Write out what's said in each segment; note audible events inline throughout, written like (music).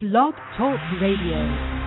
Blog Talk Radio.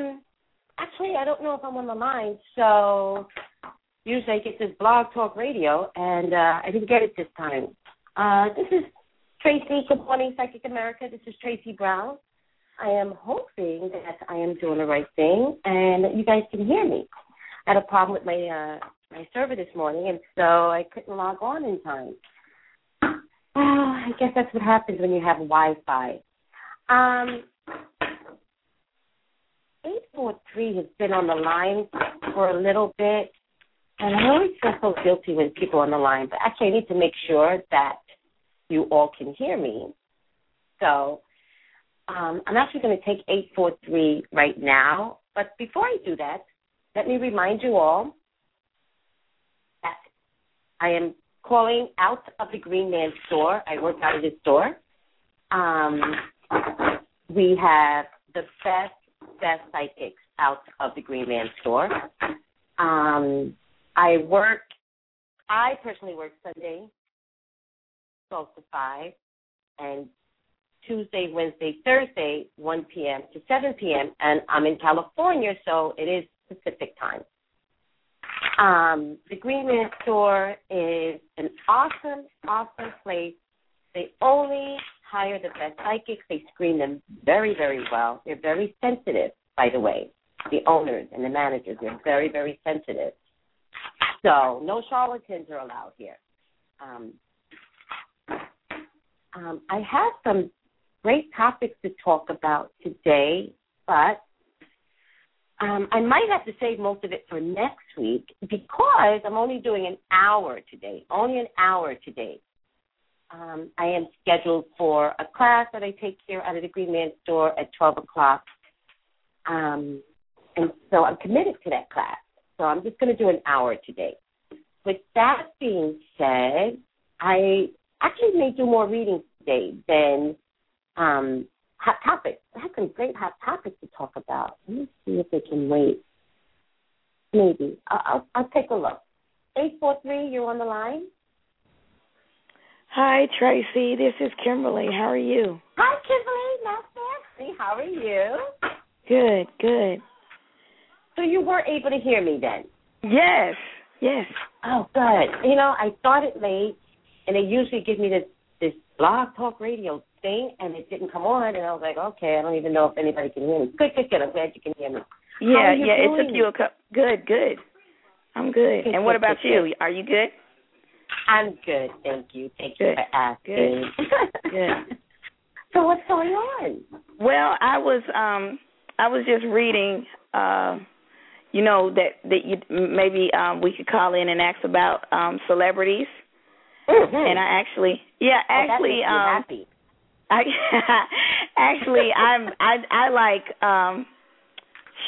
Um, actually, I don't know if I'm on the line, so usually I get this blog talk radio, and uh, I didn't get it this time. Uh, this is Tracy. Good morning, Psychic America. This is Tracy Brown. I am hoping that I am doing the right thing and that you guys can hear me. I had a problem with my uh, my server this morning, and so I couldn't log on in time. Uh, (coughs) I guess that's what happens when you have Wi-Fi. Um, 843 has been on the line for a little bit, and I always feel so guilty when people on the line, but actually I need to make sure that you all can hear me. So um, I'm actually going to take 843 right now, but before I do that, let me remind you all that I am calling out of the Green Man store. I work out of his store. Um, we have the best best psychics out of the Green Man store. Um, I work, I personally work Sunday, 12 to 5, and Tuesday, Wednesday, Thursday, 1 p.m. to 7 p.m., and I'm in California, so it is Pacific time. Um, the Green Man store is an awesome, awesome place. They only hire the best psychics. They screen them very, very well. They're very sensitive, by the way. The owners and the managers, they're very, very sensitive. So no charlatans are allowed here. Um, um, I have some great topics to talk about today, but um, I might have to save most of it for next week because I'm only doing an hour today, only an hour today. Um, I am scheduled for a class that I take here of the Green Man store at 12 o'clock. Um, and so I'm committed to that class. So I'm just going to do an hour today. With that being said, I actually may do more readings today than um, hot topics. I have some great hot topics to talk about. Let me see if they can wait. Maybe. I'll, I'll, I'll take a look. 843, you're on the line? Hi, Tracy. This is Kimberly. How are you? Hi, Kimberly. Not fancy. How are you? Good, good. So you were able to hear me then? Yes, yes. Oh, good. You know, I started late, and they usually give me this this blog talk radio thing, and it didn't come on, and I was like, okay, I don't even know if anybody can hear me. Good, good, good. I'm glad you can hear me. Yeah, yeah. doing? It took you a couple. Good, good. I'm good. Good, and what good, about good, you? Are you good? I'm good, thank you. Thank you for asking. Good. (laughs) so what's going on? Well, I was um I was just reading uh you know that that you maybe um we could call in and ask about um celebrities. Mm-hmm. And I actually yeah, oh, actually makes um happy. (laughs) I actually I'm I I like um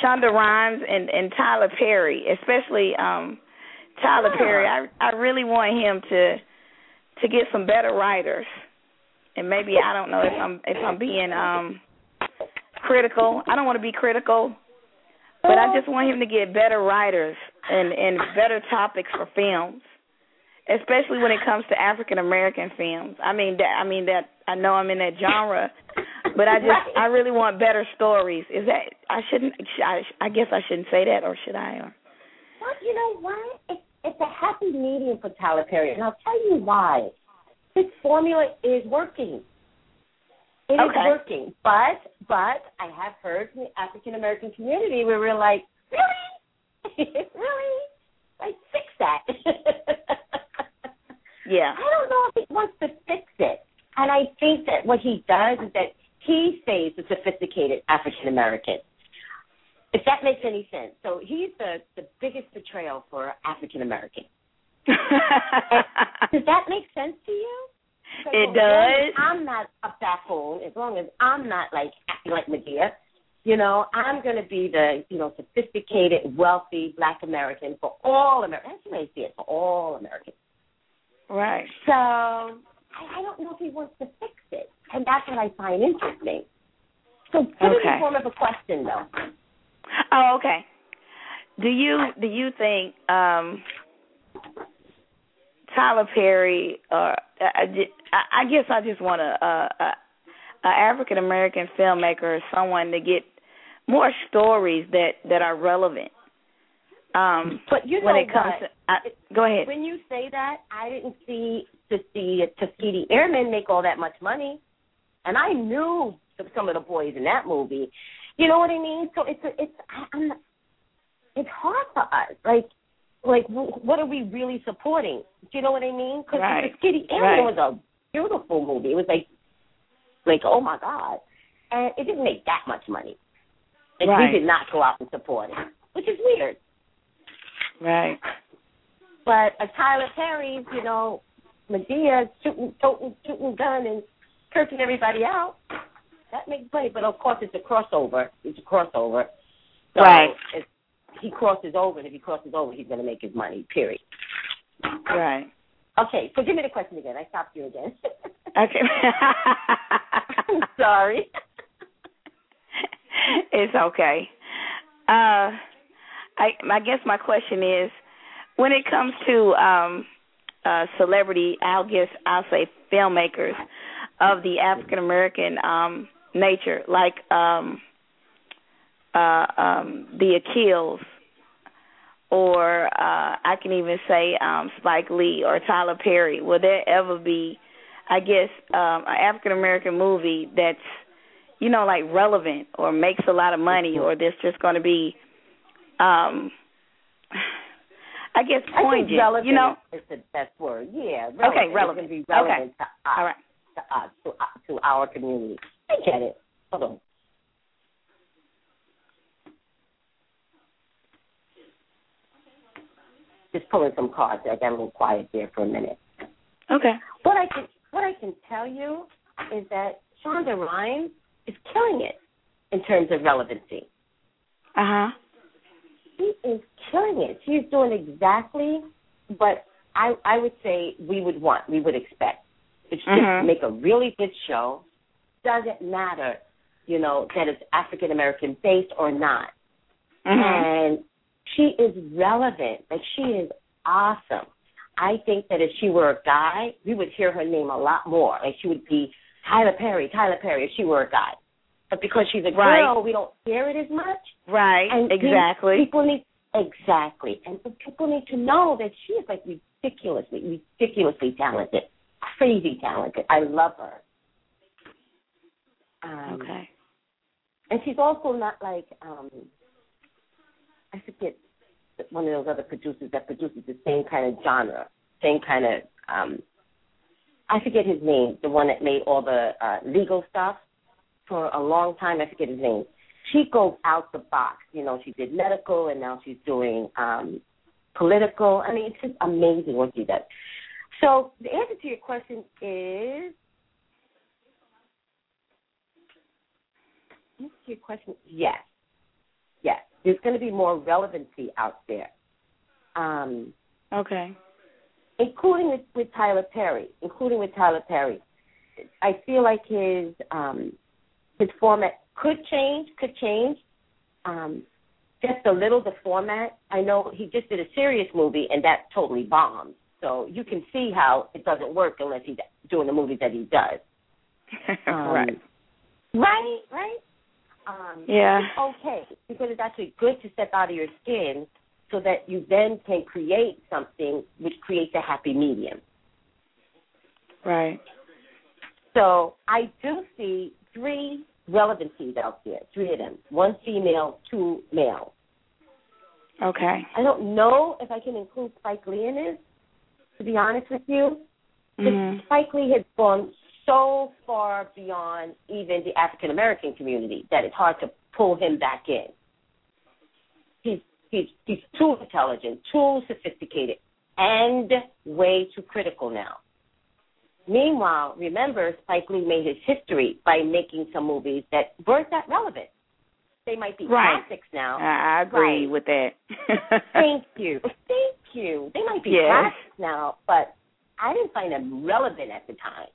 Shonda Rhimes and and Tyler Perry, especially um Tyler Ah. Perry. I I really want him to to get some better writers. And maybe I don't know if I'm if I'm being um critical. I don't want to be critical, but I just want him to get better writers and and better topics for films, especially when it comes to African American films. I mean that I mean that I know I'm in that genre, but I just I really want better stories. Is that I shouldn't I I guess I shouldn't say that or should I? Or Well, you know what? It's, it's a happy medium for Perry, and I'll tell you why. His formula is working. It is Okay. working, but but I have heard from the African American community where we're like, really, (laughs) really, like fix that. (laughs) yeah. I don't know if he wants to fix it, and I think that what he does is that he stays a sophisticated African American. If that makes any sense. So he's the the biggest betrayal for African American. Does that make sense to you? It as does. I'm not a buffoon, as long as I'm not like acting like Madea, you know, I'm going to be the, you know, sophisticated, wealthy Black American for all Americans. That's the way I see it, for all Americans. Right. So I, I don't know if he wants to fix it, and that's what I find interesting. So put it Okay. in form of a question, though. Oh, okay. Do you do you think um Tyler Perry or I, I, I guess I just want a, a, a, a African American filmmaker or someone to get more stories that that are relevant. Um But you when know it comes what? to I, go ahead. When you say that, I didn't see the the Tuskegee Airmen make all that much money, and I knew some of the boys in that movie. You know what I mean? So it's a, it's I'm it's hard for us. Like like what are we really supporting? Do you know what I mean? Because Right. the Tuskegee Airmen Right. was a beautiful movie. It was like like oh my god, and it didn't make that much money. And Right. we did not go out and support it, which is weird. Right. But a Tyler Perry, you know, Madea shooting, toting, shooting gun and cursing everybody out, that makes money. But of course, it's a crossover. It's a crossover. So Right. If he crosses over, and if he crosses over, he's going to make his money. Period. Right. Okay, so give me the question again. I stopped you again. (laughs) Okay. I'm (laughs) sorry. it's okay. Uh I I guess my question is when it comes to um uh celebrity I'll guess I'll say filmmakers of the African American um nature like um uh um the Achilles or uh I can even say um Spike Lee or Tyler Perry will there ever be I guess um an African American movie that's you know like relevant or makes a lot of money or that's just going to be um I guess I poignant think relevant you know is the best word. Yeah. Relevant. Okay, relevant. be relevant to us. all right To us, to, to our community. I get it. Hold on. Just pulling some cards. I got a little quiet there for a minute. okay What I can what I can tell you is that Shonda Rhimes is killing it in terms of relevancy. uh-huh She is killing it. She's doing exactly what I I would say we would want, we would expect. It's just Mhm. make a really good show. Doesn't matter, you know, that it's African American based or not. mhm And she is relevant. Like she is awesome. I think that if she were a guy, we would hear her name a lot more. Like she would be Tyler Perry, Tyler Perry if she were a guy. But because she's a Right. girl, we don't hear it as much. right And exactly People need exactly, and so people need to know that she is like ridiculously, ridiculously talented, crazy talented. I love her. Um, okay And she's also not like um I forget one of those other producers that produces the same kind of genre, same kind of um I forget his name, the one that made all the uh legal stuff for a long time, I forget his name. She goes out the box. You know, she did medical and now she's doing um political. I mean, it's just amazing what she does. So the answer to your question is answer to your question, yes. Yes. There's going to be more relevancy out there. Um, okay including with, with Tyler Perry, including with Tyler Perry. I feel like his um, his format could change, could change. Um, just a little the format. I know he just did a serious movie and that totally bombed. So you can see how it doesn't work unless he's doing the movie that he does. (laughs) Um, right Right, right. Um, yeah it's okay because it's actually good to step out of your skin so that you then can create something which creates a happy medium. right So I do see three relevancies out there, three of them. One female, two male. okay I don't know if I can include Spike Lee in this, to be honest with you. Mhm Spike Lee has gone so far beyond even the African American community that it's hard to pull him back in. He's he's he's too intelligent, too sophisticated, and way too critical now. Meanwhile, remember, Spike Lee made his history by making some movies that weren't that relevant. They might be right. classics now. I, agree Right. with that. (laughs) Thank you. Thank you. They might be Yes. classics now, but I didn't find them relevant at the time.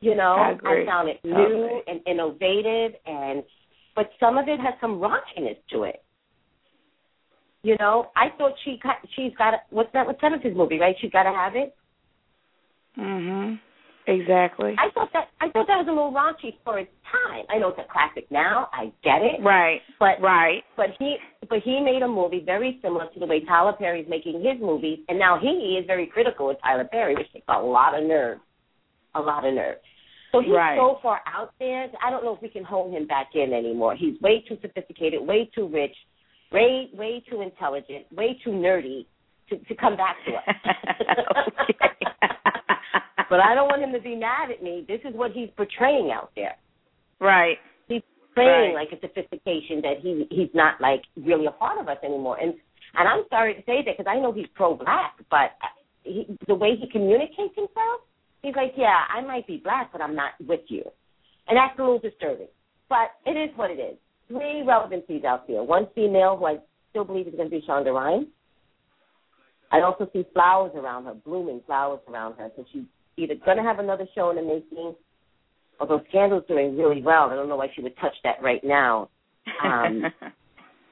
You know, I agree. found it new and innovative, and but some of it has some raunchiness to it. You know, I thought she got, she's got a, what's that? What's his movie, right? She's got to have it. mhm. Exactly. I thought that I thought that was a little raunchy for its time. I know it's a classic now. I get it. Right. But Right. but he but he made a movie very similar to the way Tyler Perry's making his movies, and now he is very critical of Tyler Perry, which takes a lot of nerve, a lot of nerve. So he's Right. so far out there. I don't know if we can hold him back in anymore. He's way too sophisticated, way too rich, way way too intelligent, way too nerdy to to come back to us. (laughs) But I don't want him to be mad at me. This is what he's portraying out there. Right. He's playing Right. like a sophistication that he he's not like really a part of us anymore. And and I'm sorry to say that because I know he's pro-black, but he, the way he communicates himself, he's like, yeah, I might be black, but I'm not with you, and that's a little disturbing. But it is what it is. Three relevancies out there. One female who I still believe is going to be Shonda Rhimes. I also see flowers around her, blooming flowers around her. So she's either going to have another show in the making, although Scandal's doing really well. I don't know why she would touch that right now. Um, (laughs)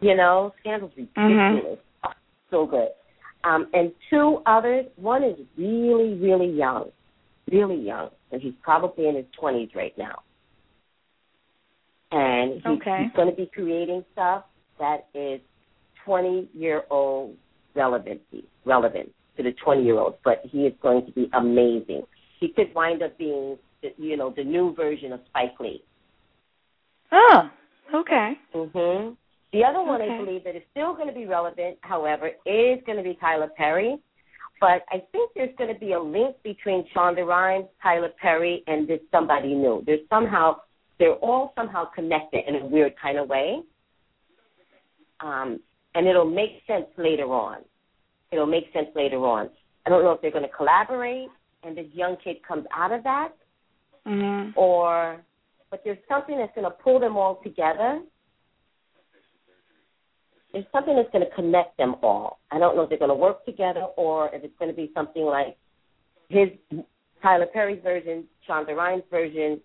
You know, Scandal's ridiculous. Oh, so good. Um, and two others, one is really, really young, really young, and he's probably in his 20s right now. And he's, Okay. he's going to be creating stuff that is 20 year old relevancy, relevant to the 20 year olds, but he is going to be amazing. He could wind up being, the, you know, the new version of Spike Lee. oh. Okay. hmm The other one I believe that is still going to be relevant, however, is going to be Tyler Perry. But I think there's going to be a link between Shonda Rhimes, Tyler Perry, and this somebody new. There's somehow they're all somehow connected in a weird kind of way. Um, and it'll make sense later on. It'll make sense later on. I don't know if they're going to collaborate and this young kid comes out of that, Mhm. or but there's something that's going to pull them all together. There's something that's going to connect them all. I don't know if they're going to work together or if it's going to be something like his Tyler Perry's version, Shonda Rhimes' version,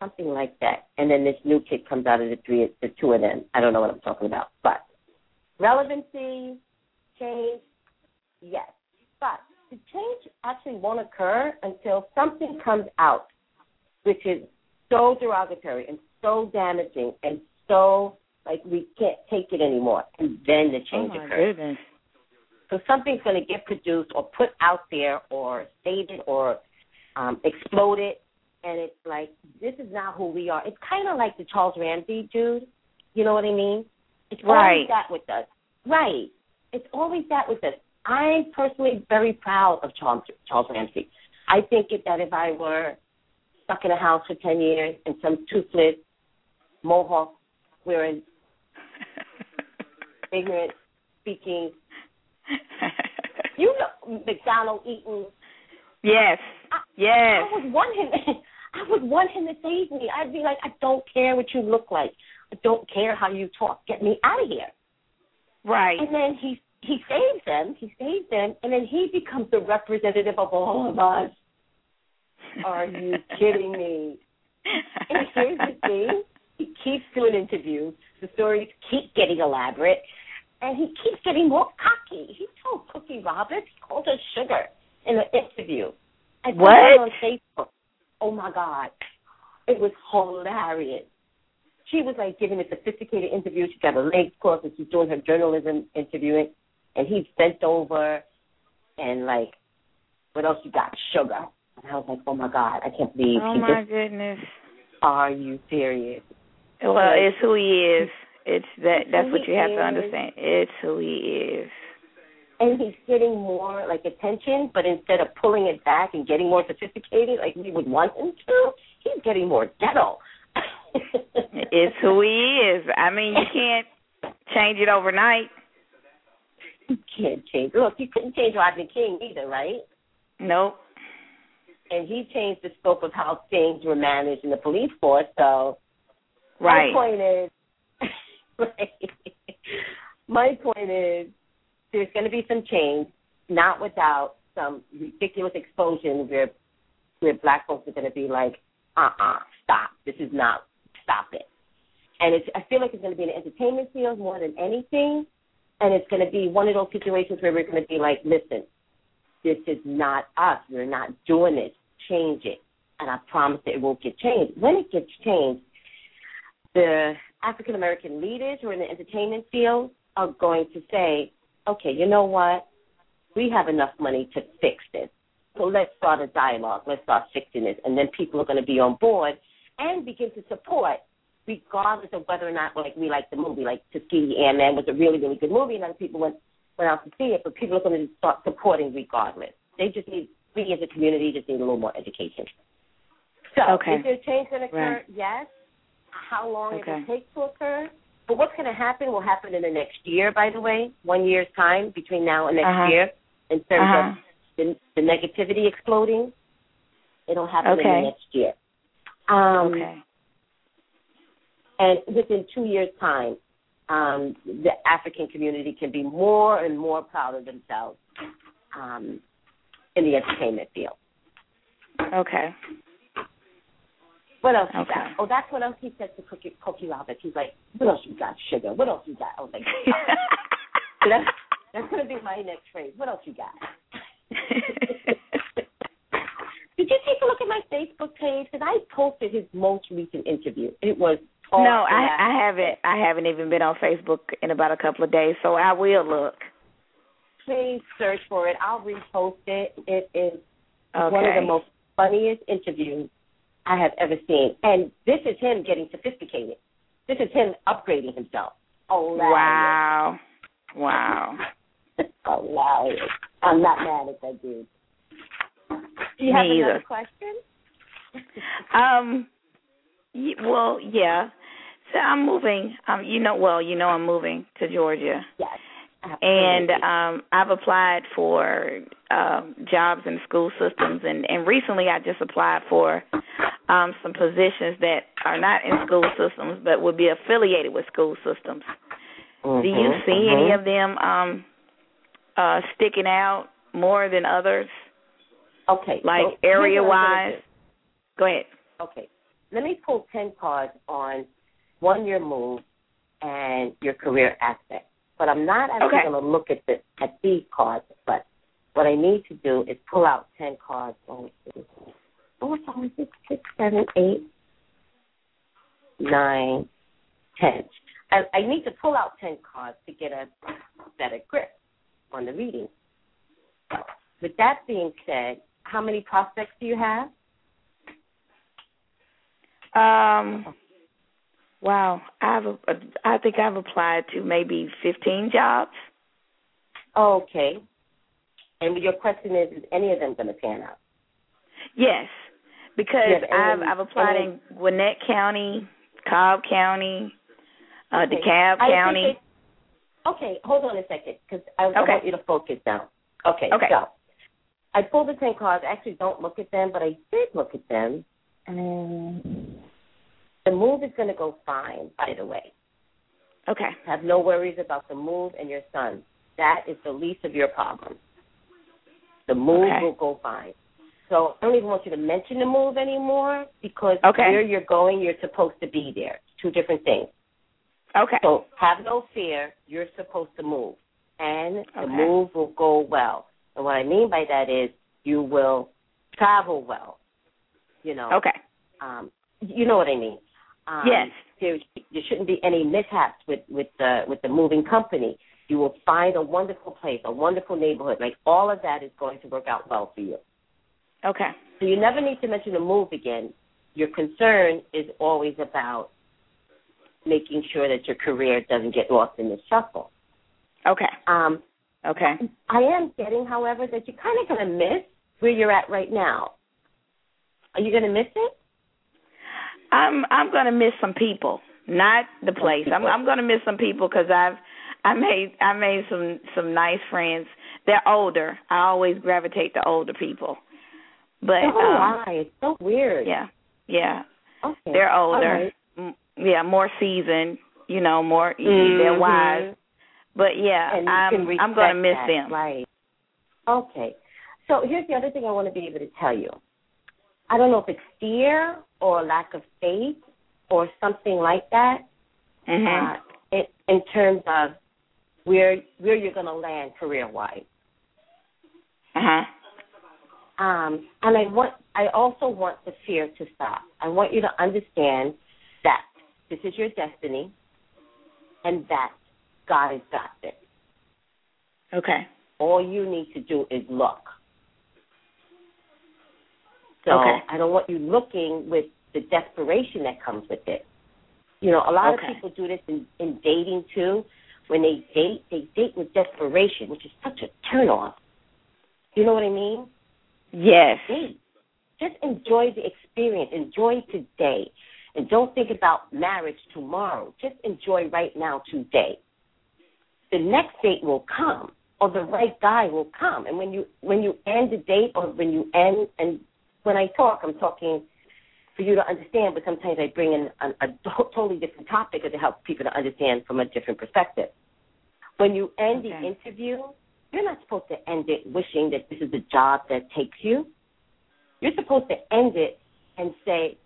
something like that. And then this new kid comes out of the three, the two of them. I don't know what I'm talking about, but relevancy, change, yes, but the change actually won't occur until something comes out which is so derogatory and so damaging and so like we can't take it anymore, and then the Oh change my occurs. goodness. So something's going to get produced or put out there or stated or um, exploded, and it's like this is not who we are. It's kind of like the Charles Ramsey dude. You know what I mean? It's Right. always that with us. Right. It's always that with us. I'm personally very proud of Charles, Charles Ramsey. I think it, that if I were stuck in a house for 10 years and some toothless mohawk wearing ignorant speaking, (laughs) you know, McDonald eating. yes. I, Yes. I would want him. (laughs) I would want him to save me. I'd be like, I don't care what you look like. I don't care how you talk. Get me out of here. Right. And then he he saves them. He saves them, and then he becomes the representative of all of us. Are you (laughs) kidding me? And here's the thing: he keeps doing interviews. The stories keep getting elaborate, and he keeps getting more cocky. He told Cookie Roberts, he called her sugar in an interview. I What? on Facebook. Oh my God, it was hilarious. She was like giving a sophisticated interview. She got her legs crossed and she's doing her journalism interviewing, and he's bent over, and like, what else you got? Sugar. And I was like, oh my God, I can't believe oh my just. goodness. Are you serious? Well, it's who he is. It's that. That's what you have to understand. It's who he is. and he's getting more like attention, but instead of pulling it back and getting more sophisticated like we would want him to, he's getting more ghetto. (laughs) It's who he is. I mean, you can't change it overnight. You can't change. Look, you couldn't change Rodney King either, right? Nope. and he changed the scope of how things were managed in the police force. So right. my point is, (laughs) my point is, there's going to be some change, not without some ridiculous explosion where where black folks are going to be like, uh uh stop, this is not, stop it. And it's, I feel like it's going to be in the entertainment field more than anything. And it's going to be one of those situations where we're going to be like, listen, this is not us. We're not doing this. Change it. And I promise that it will get changed. When it gets changed, the African American leaders who are in the entertainment field are going to say, okay, you know what? We have enough money to fix this. So let's start a dialogue. Let's start fixing this. And then people are going to be on board and begin to support regardless of whether or not like we like the movie. Like Tuskegee Airman was a really, really good movie and other people went went out to see it, but people are going to start supporting regardless. They just need we as a community just need a little more education. So okay. is there change going to occur? Right. Yes. How long okay. it will take to occur? But what's going to happen will happen in the next year, by the way, one year's time between now and next uh-huh. year in terms uh-huh. of the, the negativity exploding. It'll happen okay. in the next year. Um, okay. And within two years' time, um, the African community can be more and more proud of themselves um, in the entertainment field. Okay. What else you got? Oh, that's what else he said to Cookie, Cookie Roberts. He's like, what else you got, sugar? What else you got? I was like, so (laughs) that's, that's going to be my next phrase. What else you got? (laughs) Did you take a look at my Facebook page? Because I posted his most recent interview. It was no, I I haven't. I haven't even been on Facebook in about a couple of days, so I will look. Please search for it. I'll repost it. It is okay. one of the most funniest interviews I have ever seen. And this is him getting sophisticated. This is him upgrading himself. Oh wow. Wow. (laughs) Hilarious. I'm not mad at that dude. Do you Me have either. another question? (laughs) Um. Well, yeah. So I'm moving. Um. You know. Well, you know, I'm moving to Georgia, Yes. And um, I've applied for um, jobs in school systems, and and recently I just applied for um some positions that are not in school systems, but would be affiliated with school systems. Do you Mhm, see any mhm. of them um uh sticking out more than others, okay, like so area what I'm gonna wise? Go ahead. Okay. Let me pull 10 cards on one, year move, and your career aspect. But I'm not actually Okay. going to look at the at these cards. But what I need to do is pull out 10 cards. Two, four, five, six, six, seven, eight, nine, ten. I, I need to pull out 10 cards to get a better grip on the reading. With that being said, how many prospects do you have? Um wow, I've I think I've applied to maybe 15 jobs. Okay. And your question is, is any of them going to pan out? Yes. Because but I've I've applied any- in Gwinnett County, Cobb County, uh Okay. DeKalb I County. appreciate- Okay, hold on a second, because I, I Okay. want you to focus now. Okay, Okay. so I pulled the 10 cards. I actually don't look at them, but I did look at them. And the move is going to go fine, by the way. Okay. Have no worries about the move and your son. That is the least of your problems. The move Okay. will go fine. So I don't even want you to mention the move anymore because Okay. where you're going, you're supposed to be there. Two different things. Okay. So have no fear. You're supposed to move, and the Okay. move will go well. And what I mean by that is you will travel well. You know. Okay. Um, you know what I mean. Um, Yes. There, there shouldn't be any mishaps with with the with the moving company. You will find a wonderful place, a wonderful neighborhood. Like all of that is going to work out well for you. Okay. So you never need to mention the move again. Your concern is always about making sure that your career doesn't get lost in the shuffle. Okay. Um, Okay. I am getting, however, that you're kind of going to miss where you're at right now. Are you going to miss it? I'm I'm gonna miss some people, not the place. I'm. I'm gonna miss some people because I've I made I made some some nice friends. They're older. I always gravitate to older people, But oh, um, why? It's so weird. yeah, yeah, Okay. they're older. right. M- Yeah, more seasoned. You know, more they're Mhm. wise. But yeah, I'm I'm gonna miss that, them. Right. Okay. So here's the other thing I want to be able to tell you. I don't know if it's fear or lack of faith or something like that. Mhm. Uh, it, in terms of where where you're going to land career wise. Uh huh. Um, and I want I also want the fear to stop. I want you to understand that this is your destiny and that God has got this. Okay. All you need to do is look. So Okay. I don't want you looking with the desperation that comes with it. You know, a lot Okay. of people do this in, in dating too. When they date, they date with desperation, which is such a turnoff. You know what I mean? Yes. Date. Just enjoy the experience. Enjoy today. And don't think about marriage tomorrow. Just enjoy right now today. The next date will come or the right guy will come. And when you when you end a date or when you end and when I talk I'm talking for you to understand, but sometimes I bring in a, a (laughs) totally different topic to help people to understand from a different perspective. When you end the interview, you're not supposed to end it wishing that this is the job that takes you. You're supposed to end it and say,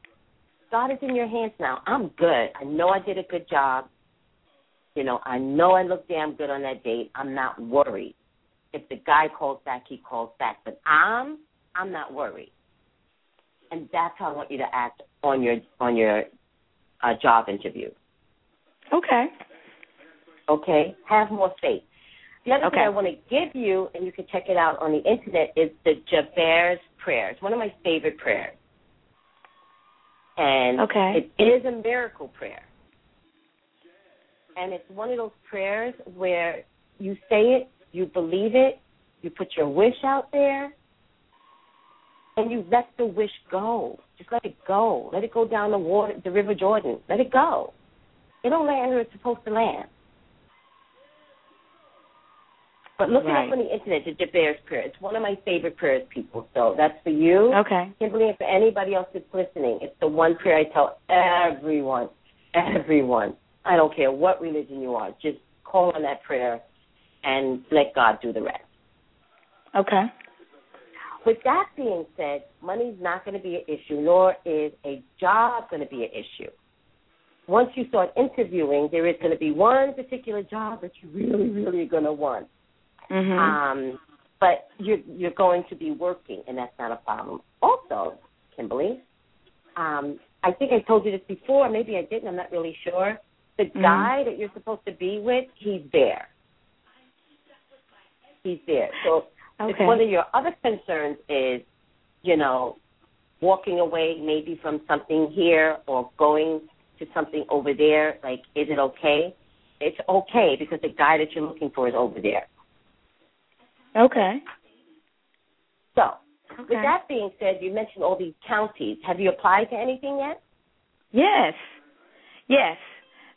God is in your hands now. I'm good. I know I did a good job. You know, I know I look damn good on that date. I'm not worried. If the guy calls back, he calls back. But I'm I'm not worried. And that's how I want you to act on your on your uh, job interview. Okay. Okay? Have more faith. The other thing I want to give you, and you can check it out on the internet, is the Jabez prayer. It's one of my favorite prayers. And Okay. it is a miracle prayer. And it's one of those prayers where you say it, you believe it, you put your wish out there, and you let the wish go. Just let it go. Let it go down the water, the River Jordan. Let it go. It don't land where it's supposed to land. But look Right. it up on the internet, the Jabez prayer. It's one of my favorite prayers, people. So that's for you. Okay. Kimberly, and for anybody else that's listening, it's the one prayer I tell everyone, everyone. I don't care what religion you are, just call on that prayer and let God do the rest. Okay. With that being said, money's not going to be an issue, nor is a job going to be an issue. Once you start interviewing, there is going to be one particular job that you really, really are going to want. Mhm. Um, but you're you're going to be working, and that's not a problem. Also, Kimberly, um, I think I told you this before. Maybe I didn't. I'm not really sure. The Mhm. guy that you're supposed to be with, he's there. He's there. So if one of your other concerns is, you know, walking away maybe from something here or going to something over there, like, is it okay? It's okay because the guy that you're looking for is over there. Okay. So, Okay. with that being said, you mentioned all these counties. Have you applied to anything yet? Yes. Yes.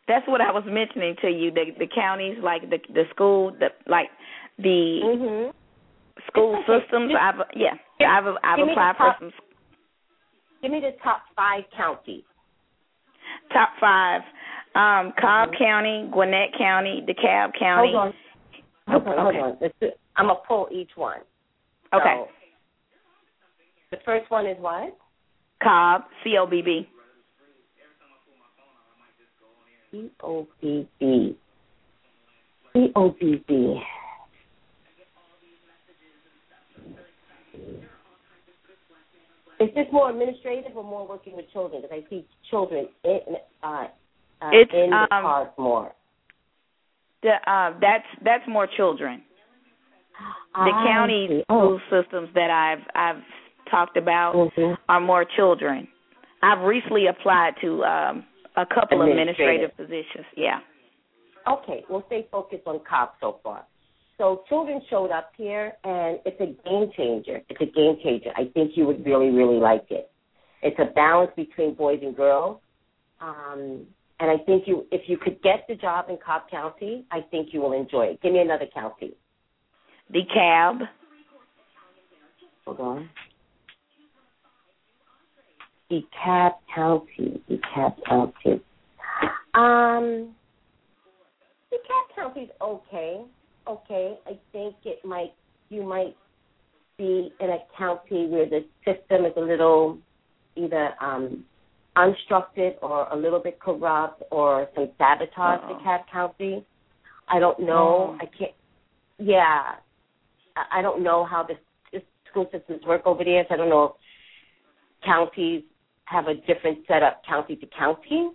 That's what I was mentioning to you. The the counties, like the the school, the like the Mm-hmm. School okay. systems. I've yeah. give- I've I've give me the applied for some Give me the top five counties. top five. Um, Cobb Mhm. County, Gwinnett County, DeKalb County. Hold on. Hold on, hold Okay. on. Let's I'm to pull each one. Okay. The first one is what? Cobb, C O B B. C O B B. C O B B. Is this more administrative or more working with children? Because I see children in, uh, uh, It's, in the um, cards more. The uh that's that's more children. The I county see. school Oh. systems that I've I've talked about Mhm. are more children. I've recently applied to um a couple of Administrative. administrative positions. Yeah. Okay, we'll stay focused on Cobb so far. So children showed up here, and it's a game changer. It's a game changer. I think you would really, really like it. It's a balance between boys and girls, um, and I think you, if you could get the job in Cobb County, I think you will enjoy it. Give me another county. DeKalb, Hold on. DeKalb County, DeKalb County. Um, DeKalb County's okay. Okay, I think it might. You might be in a county where the system is a little either um unstructured or a little bit corrupt or some sabotage Uh-oh. DeKalb County. I don't know. Oh. I can't. Yeah, I I don't know how the, school systems work over there. So I don't know if counties have a different setup county to county.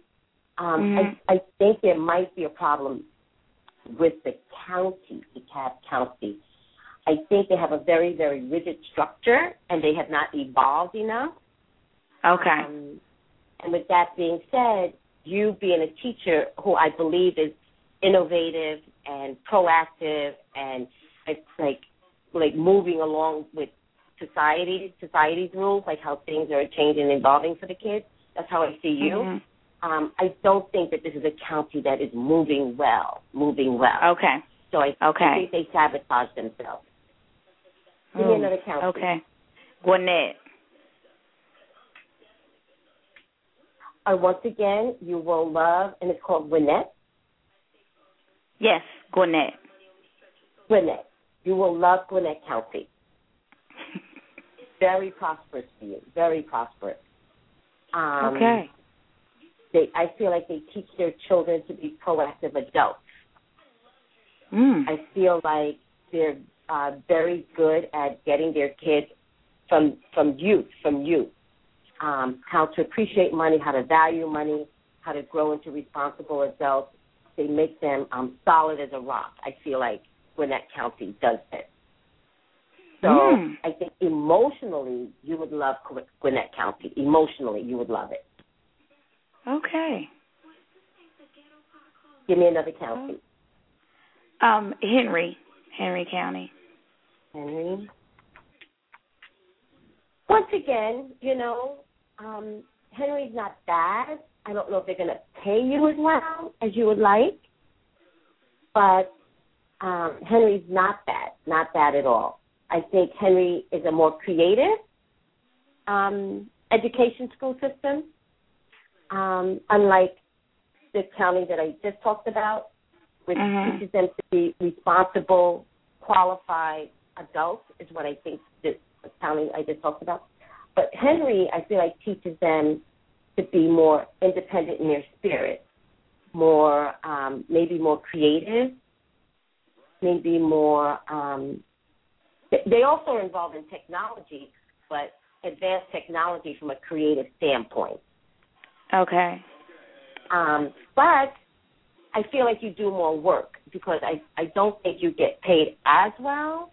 Um, Mhm. I, I think there might be a problem with the county, the DeKalb County. I think they have a very, very rigid structure and they have not evolved enough. Okay. Um, and with that being said, you being a teacher who I believe is innovative and proactive and it's like like moving along with society society's rules, like how things are changing and evolving for the kids. That's how I see you. Mhm. Um, I don't think that this is a county that is moving well, moving well. Okay. So I, Okay. I think they sabotage themselves. Give me Mm. another county. Okay. Gwinnett. Uh, once again, you will love, and it's called Gwinnett. Yes, Gwinnett. Gwinnett. You will love Gwinnett County. (laughs) Very prosperous for you. Very prosperous. Um, okay. They, I feel like they teach their children to be proactive adults. Mm. I feel like they're uh, very good at getting their kids from from youth, from youth, um, how to appreciate money, how to value money, how to grow into responsible adults. They make them um, solid as a rock. I feel like Gwinnett County does this. So Mm. I think emotionally you would love Gwinnett County. Emotionally you would love it. Okay. Give me another county. Um, Henry, Henry County. Henry. Once again, you know, um, Henry's not bad. I don't know if they're going to pay you as well as you would like, but um, Henry's not bad, not bad at all. I think Henry is a more creative um, education school system, um, unlike the county that I just talked about, which Mhm. teaches them to be responsible, qualified adults, is what I think this county I just talked about. But Henry, I feel like teaches them to be more independent in their spirit, more um, maybe more creative, maybe more. Um, they also are involved in technology, but advanced technology from a creative standpoint. Okay. Um, but I feel like you do more work because I I don't think you get paid as well.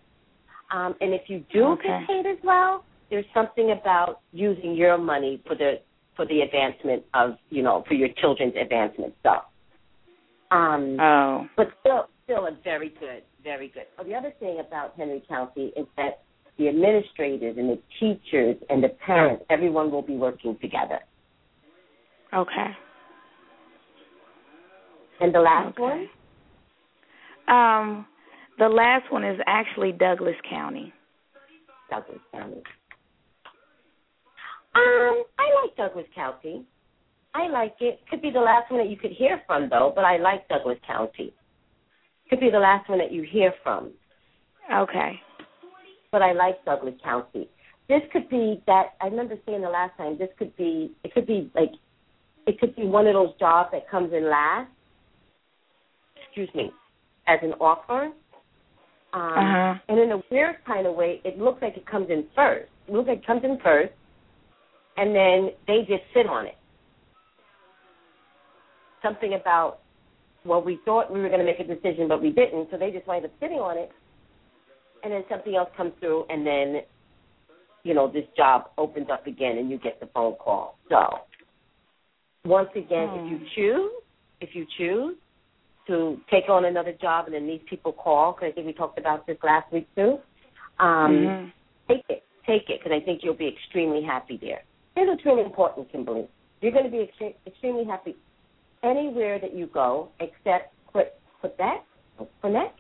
Um, and if you do Okay. get paid as well, there's something about using your money for the for the advancement of you know for your children's advancement stuff. Um, Oh. but still still a very good, very good. Oh, the other thing about Henry County is that the administrators and the teachers and the parents, everyone will be working together. Okay. And the last Okay. one, Um, the last one is actually Douglas County. Douglas County. Um, I like Douglas County. I like it. Could be the last one that you could hear from, though. But I like Douglas County. Could be the last one that you hear from. Okay. But I like Douglas County. This could be that. I remember saying the last time. This could be. It could be like. It could be one of those jobs that comes in last. Excuse me, as an offer. Um, Uh-huh. And in a weird kind of way, it looks like it comes in first. It looks like it comes in first, and then they just sit on it. Something about, well, we thought we were going to make a decision, but we didn't, so they just wind up sitting on it, and then something else comes through, and then, you know, this job opens up again, and you get the phone call. So, once again, Hmm. if you choose, if you choose to take on another job, and then these people call, because I think we talked about this last week too. Um, Mhm. take it, take it, because I think you'll be extremely happy there. Here's what's really important, Kimberly. You're going to be extre- extremely happy anywhere that you go, except that Gwinnett.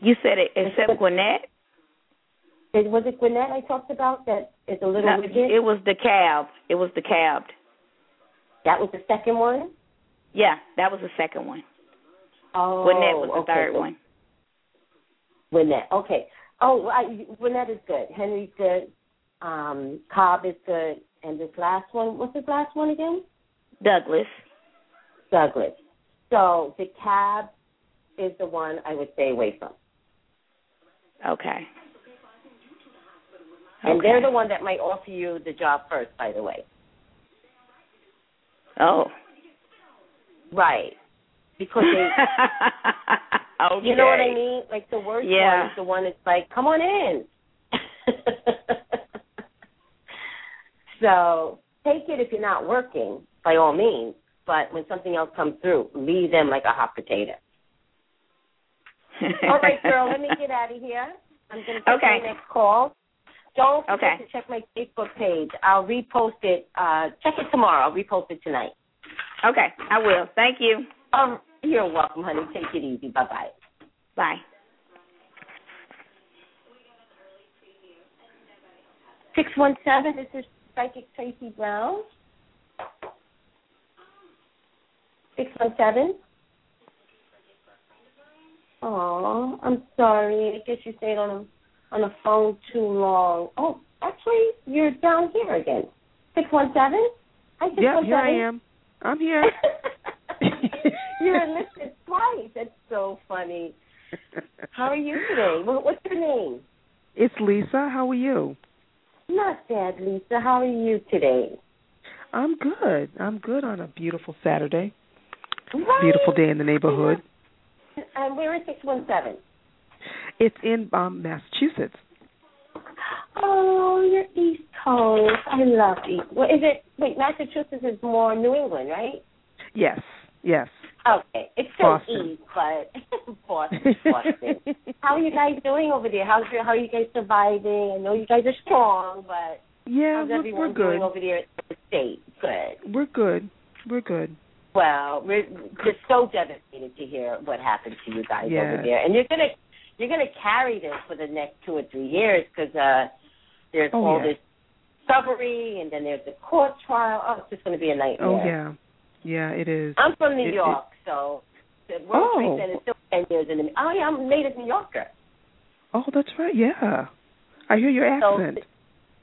You said it except Gwinnett? Did, was it Gwinnett I talked about that is a little No, rigid? it was DeKalb. It was DeKalb. that was the second one? Yeah, that was the second one. Oh, Gwinnett was the okay. third one. Gwinnett. Okay. Oh, I, Gwinnett is good. Henry's good. Um, Cobb is good. And this last one, what's this last one again? Douglas. Douglas. So the cab is the one I would stay away from. Okay. And they're the one that might offer you the job first, by the way. Oh. Right. Because they (laughs) okay. You know what I mean? Like the worst Yeah. one is the one that's like, "Come on in." (laughs) so take it if you're not working, by all means. But when something else comes through, leave them like a hot potato. (laughs) all right, girl. Let me get out of here. I'm going to take Okay. my next call. Don't forget Okay. to check my Facebook page. I'll repost it. Uh, check it tomorrow. I'll repost it tonight. Okay, I will. Thank you. Um, you're welcome, honey. Take it easy. Bye bye. Bye. Six one seven. This is Psychic Tracy Brown. Six one seven. Oh, I'm sorry. I guess you stayed on a on the phone too long. Oh, actually, you're down here again. Six one seven. Hi, six Yep, here I am. I'm here. (laughs) You're enlisted twice. That's so funny. How are you today? What's your name? it's Lisa. How are you? Not bad, Lisa. How are you today? I'm good. I'm good on a beautiful Saturday. Right. Beautiful day in the neighborhood. And uh, where is six one seven? It's in um Massachusetts. Oh, you're East Coast. I love East. Well, is it? Wait, Massachusetts is more New England, right? Yes. Yes. Okay, it's still Boston. East, but (laughs) Boston, (laughs) Boston. How are you guys doing over there? How's your, how are you guys surviving? I know you guys are strong, but Yeah, how's we're, everyone we're doing good. over there at the state? Good. We're good. We're good. Well, we're just so devastated to hear what happened to you guys Yeah. over there, and you're gonna you're gonna carry this for the next two or three years because uh, there's Oh, all yeah. this discovery, and then there's the court trial. Oh, it's just gonna be a nightmare. Oh yeah. Yeah, it is. I'm from New It- it- York, so the World Oh. Trade Center still ten years in the. Oh yeah, I'm a native New Yorker. Oh, that's right. Yeah. I hear your So- accent.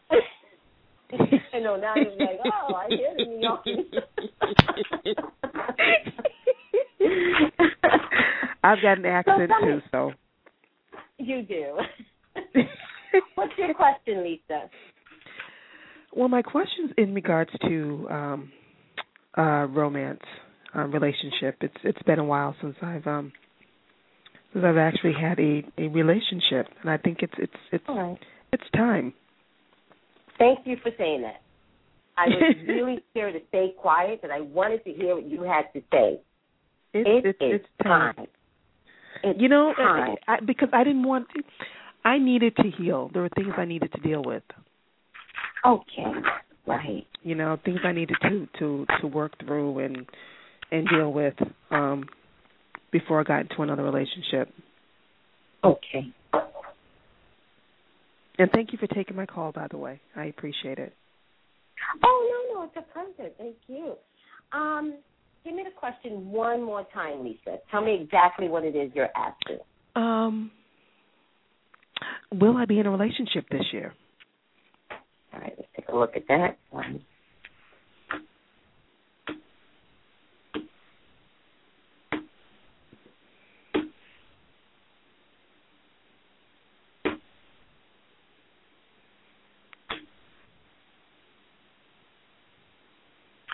(laughs) I know now you're like, oh, I hear the New York. (laughs) I've got an accent me- too, so. You do. (laughs) What's your question, Lisa? Well, my question's in regards to um uh romance, um relationship. It's it's been a while since I've um since I've actually had a a relationship and I think it's it's it's right. it's time. Thank you for saying that. I was (laughs) really scared to stay quiet, but I wanted to hear what you had to say. It's It it's is it's time. time. You know, time. I, because I didn't want to I needed to heal. There were things I needed to deal with. Okay. Right. You know, things I needed to to to work through and and deal with um before I got into another relationship. Okay. And thank you for taking my call, by the way. I appreciate it. Oh no, no, it's a pleasure. Thank you. Um, give me the question one more time, Lisa. Tell me exactly what it is you're asking. Um, will I be in a relationship this year? All right, let's take a look at that one.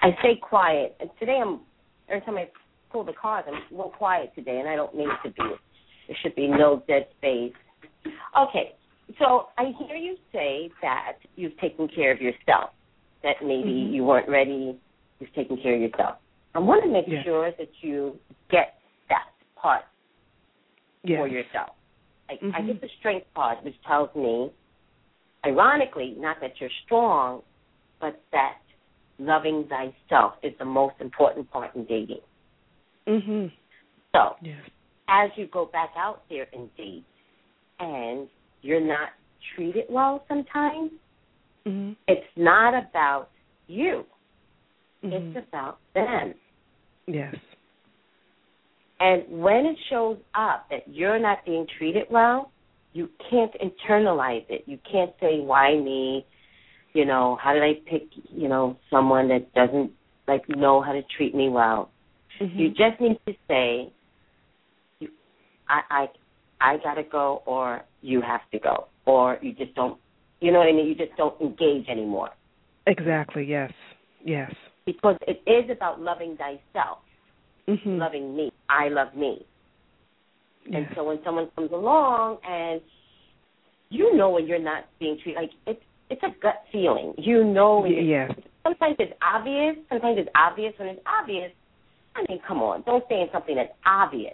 I stay quiet. Today I'm every time I pull the cards, I'm a little quiet today, and I don't mean to be. There should be no dead space. Okay, so I hear you say that you've taken care of yourself. That maybe Mhm. you weren't ready. You've taken care of yourself. I want to make Yes. sure that you get that part Yes. for yourself. I, I Mhm. get the strength part, which tells me, ironically, not that you're strong, but that loving thyself is the most important part in dating. Mhm. So, Yes. as you go back out there and date, and you're not treated well sometimes, hmm it's not about you. hmm It's about them. Yes. And when it shows up that you're not being treated well, you can't internalize it. You can't say, why me? You know, how did I pick, you know, someone that doesn't like know how to treat me well? hmm You just need to say, you, I, I, I gotta go, or you have to go, or you just don't, you know what I mean? You just don't engage anymore Exactly. Yes. Yes. because it is about loving thyself, hmm loving me. I love me. And so when someone comes along and you know when you're not being treated like it's it's a gut feeling. You know when Y- sometimes it's obvious, sometimes it's obvious when it's obvious. I mean, come on, don't say in something that's obvious.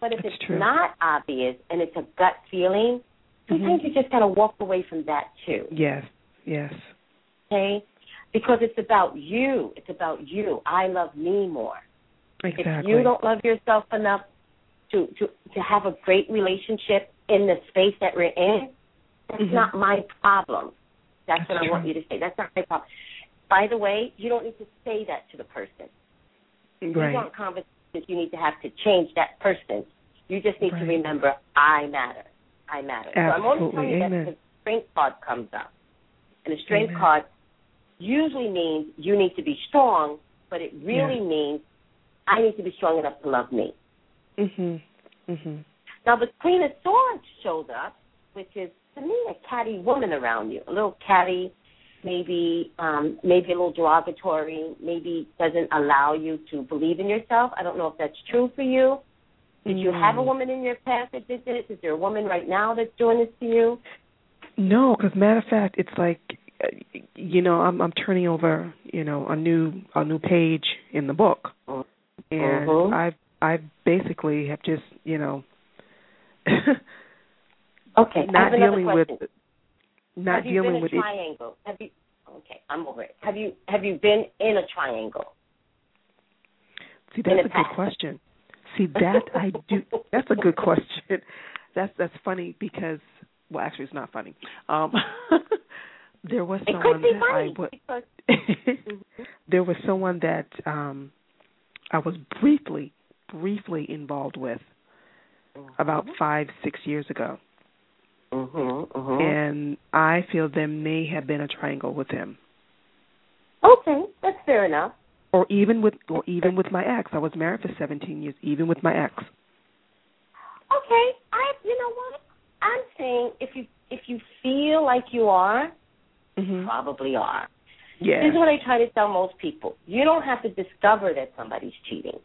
But if That's it's true. not obvious and it's a gut feeling, sometimes Mhm. you just gotta walk away from that too. Yes. Yes. Okay? Because it's about you. It's about you. I love me more. Exactly. If you don't love yourself enough to to to have a great relationship in the space that we're in, that's Mhm. not my problem. That's, That's what I want you to say. That's not my problem. By the way, you don't need to say that to the person. These right. aren't conversations you need to have to change that person. You just need to remember, I matter. I matter. So I'm only Absolutely. telling you that the strength card comes up. And the strength Amen. card usually means you need to be strong, but it really Yeah. means I need to be strong enough to love me. Mhm. Mhm. Now the Queen of Swords shows up, which is to me a catty woman around you, a little catty, maybe um, maybe a little derogatory, maybe doesn't allow you to believe in yourself. I don't know if that's true for you. Did you have a Mm. woman in your past that did this? Is there a woman right now that's doing this to you? No, because matter of fact, it's like, uh, you know, I'm I'm turning over, you know, a new a new page in the book, and Mhm. I I basically have just, you know, (laughs) Okay, not dealing question. with not have you dealing been with a it. triangle? Have you? Okay, I'm over it. Have you have you been in a triangle? See, that's a good question. See, (laughs) that I do. That's a good question. That's that's funny because, well, actually, it's not funny. Um, (laughs) there was It someone could be that funny I was. because there was someone that um I was briefly briefly involved with about five six years ago, Mhm. Mhm. and I feel there may have been a triangle with him, Okay, that's fair enough. or even with or even with my ex. I was married for seventeen years, even with my ex. Okay, I you know what? I'm saying if you if you feel like you are, Mm-hmm. probably are. Yeah, This is what I try to tell most people. You don't have to discover that somebody's cheating.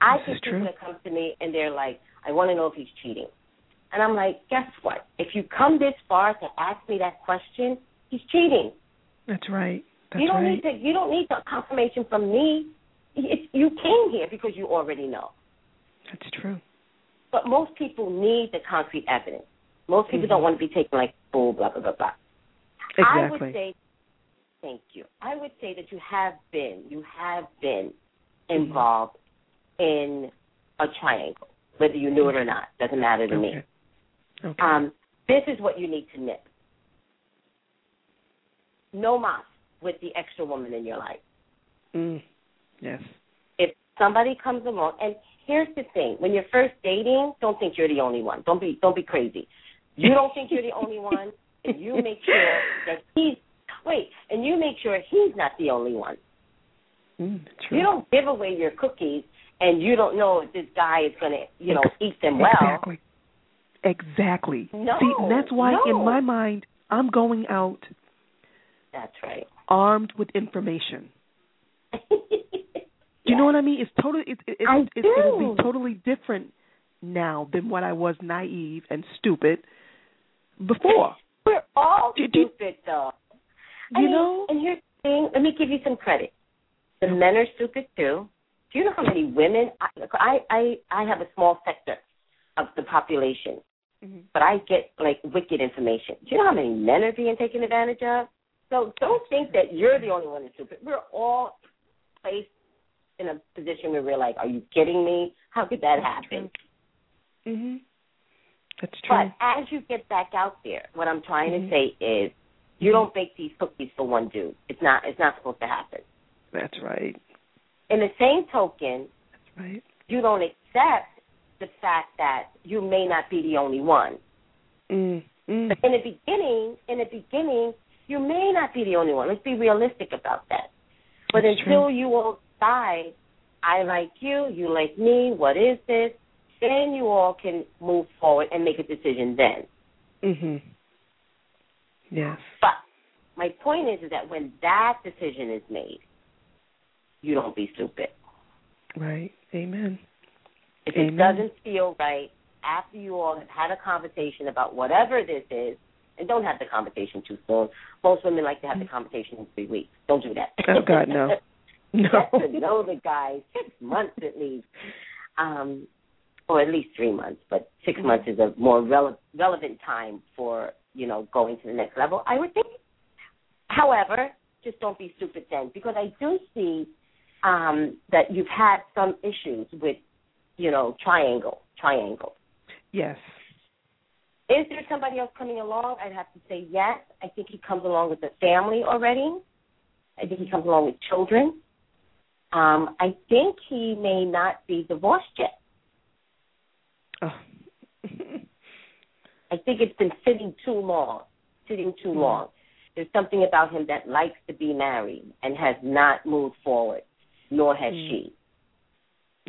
I This get people true. that come to me and they're like, I want to know if he's cheating. And I'm like, guess what? If you come this far to ask me that question, he's cheating. that's right. That's you don't right. need to. You don't need the confirmation from me. It's, you came here because you already know. That's true. But most people need the concrete evidence. Most people Mhm. don't want to be taken like fool, blah blah blah blah. I would say, thank you. I would say that you have been, you have been Mm-hmm. involved in a triangle, whether you knew it or not. Doesn't matter to me. Okay. Um, this is what you need to nip. No mas with the extra woman in your life. mm. Yes. If somebody comes along, and here's the thing: when you're first dating, don't think you're the only one. Don't be don't be crazy. You don't think you're the only (laughs) one, and you make sure that he's wait, and you make sure he's not the only one. Mm, true. You don't give away your cookies, and you don't know if this guy is going to, you know, eat them well. (laughs) Exactly. Exactly. No, See, and that's why no. in my mind I'm going out That's right. armed with information. (laughs) You know what I mean? It's totally it, it, I it, it, it'll be totally different now than what I was naive and stupid before. We're all Do- do- stupid, though. I You mean, know? And here's the thing. Let me give you some credit. The men are stupid too. Do you know how many women? I I I, I have a small sector of the population, Mhm. but I get like wicked information. Do you know how many men are being taken advantage of? So don't think that you're the only one that's stupid. We're all placed in a position where we're like, "Are you kidding me? How could that happen?" Mhm. That's true. But as you get back out there, what I'm trying Mhm. to say is, you don't bake these cookies for one dude. It's not. It's not supposed to happen. That's right. In the same token, That's right. you don't accept the fact that you may not be the only one. Mm. Mm. But in the beginning, in the beginning, you may not be the only one. Let's be realistic about that. But That's until true. you all decide, I like you, you like me, what is this? Then you all can move forward and make a decision then. Mhm. Yes. But my point is, is that when that decision is made, you don't be stupid. Right. Amen. If Amen. it doesn't feel right after you all have had a conversation about whatever this is, and don't have the conversation too soon. Most women like to have the conversation in three weeks. Don't do that. Oh, God, no. (laughs) No. Get to know the guy six months at least, um, or at least three months. But six months is a more rele- relevant time for you know going to the next level. I would think. However, just don't be stupid then, because I do see um, that you've had some issues with you know triangle triangle. Yes. Is there somebody else coming along? I'd have to say yes. I think he comes along with a family already. I think he comes along with children. Um, I think he may not be divorced yet. Oh. (laughs) I think it's been sitting too long, sitting too Mhm. long. There's something about him that likes to be married and has not moved forward, nor has Mm. she.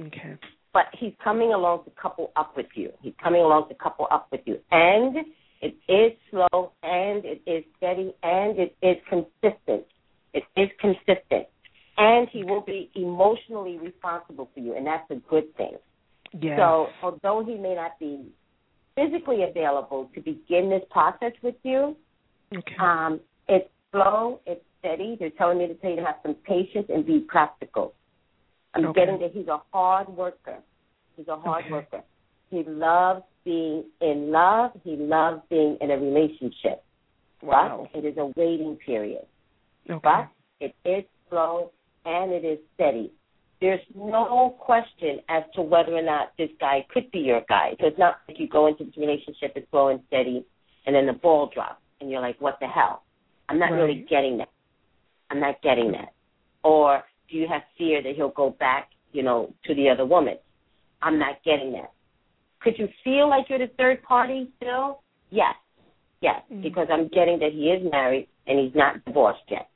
okay. But he's coming along to couple up with you. He's coming along to couple up with you. And it is slow and it is steady and it is consistent. It is consistent. And he will be emotionally responsible for you, and that's a good thing. Yes. So, although he may not be physically available to begin this process with you, okay. um, it's slow, it's steady. They're telling me to tell you to have some patience and be practical. I'm Okay. getting that he's a hard worker. He's a hard Okay. worker. He loves being in love. He loves being in a relationship. wow. But it is a waiting period. Okay. But it is slow and it is steady. There's no question as to whether or not this guy could be your guy. So it's not like you go into this relationship, it's slow and steady, and then the ball drops, and you're like, what the hell? I'm not really getting that. I'm not getting that. Or do you have fear that he'll go back, you know, to the other woman? I'm not getting that. Could you feel like you're the third party still? Yes. Yes, Mm. because I'm getting that he is married and he's not divorced yet.